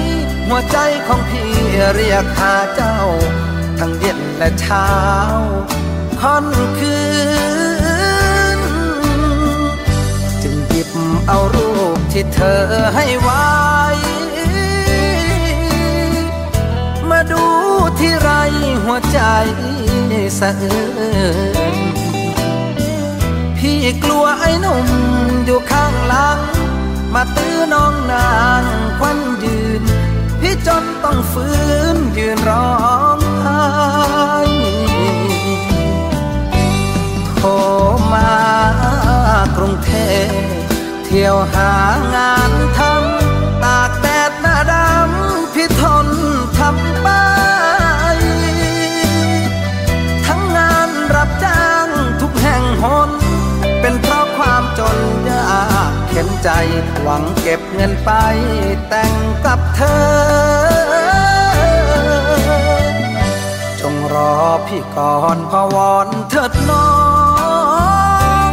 หัวใจของพี่เรียกหาเจ้า ทั้งเย็นและเช้าค่อนคืน จึงหยิบเอารูปที่เธอให้ไว้ มาดูที่ไรหัวใจสะเอื้นพี่กลัวไอ้หนุ่มอยู่ข้างหลัง มาตื้อน้องนางควันยืน พี่จนต้องฟื้นยืนร้องไห้โทรมากรุงเทพเที่ยวหางานทำตากแดดหน้าดำ ใจ หวังเก็บเงินไปแต่งกับเธอ จงรอพี่ก่อนพวอนเถิดน้อง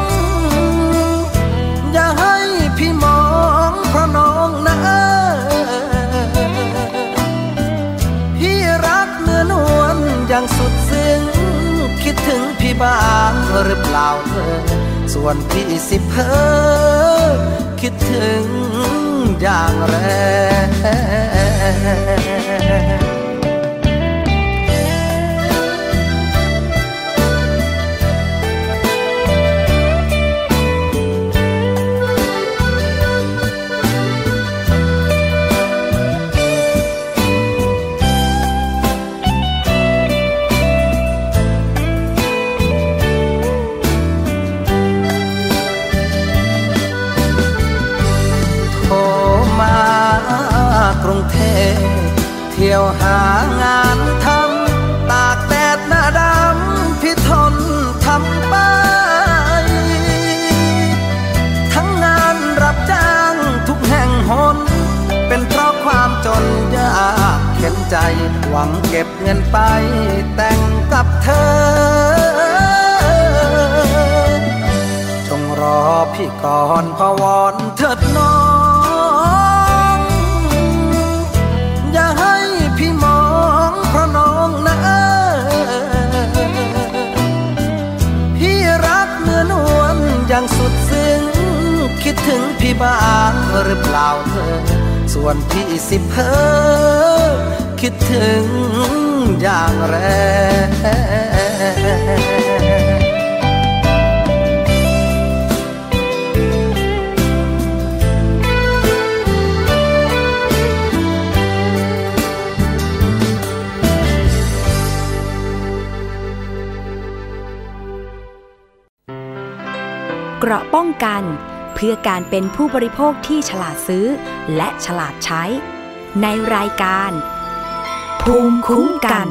อย่าให้พี่มองเพราะน้องนะพี่รักเนื้อนวลอย่างสุดซึ้ง คิดถึงพี่บ้างหรือเปล่าเธอ ส่วนพี่สิเพอคิดถึงอย่างแรง เงินไปแต่งกับเธอ จงรอพี่ก่อนพะวอนเถิดน้อง อย่าให้พี่มองเพราะน้องนะพี่รักเนื้อนวลอย่างสุดซึ้ง คิดถึงพี่บ้างหรือเปล่าเธอ ส่วนพี่สิเพอคิดถึง อย่างแรงเกราะป้องกันเพื่อการเป็นผู้บริโภคที่ฉลาดซื้อ และฉลาดใช้ ในรายการ ภูมิคุ้มกัน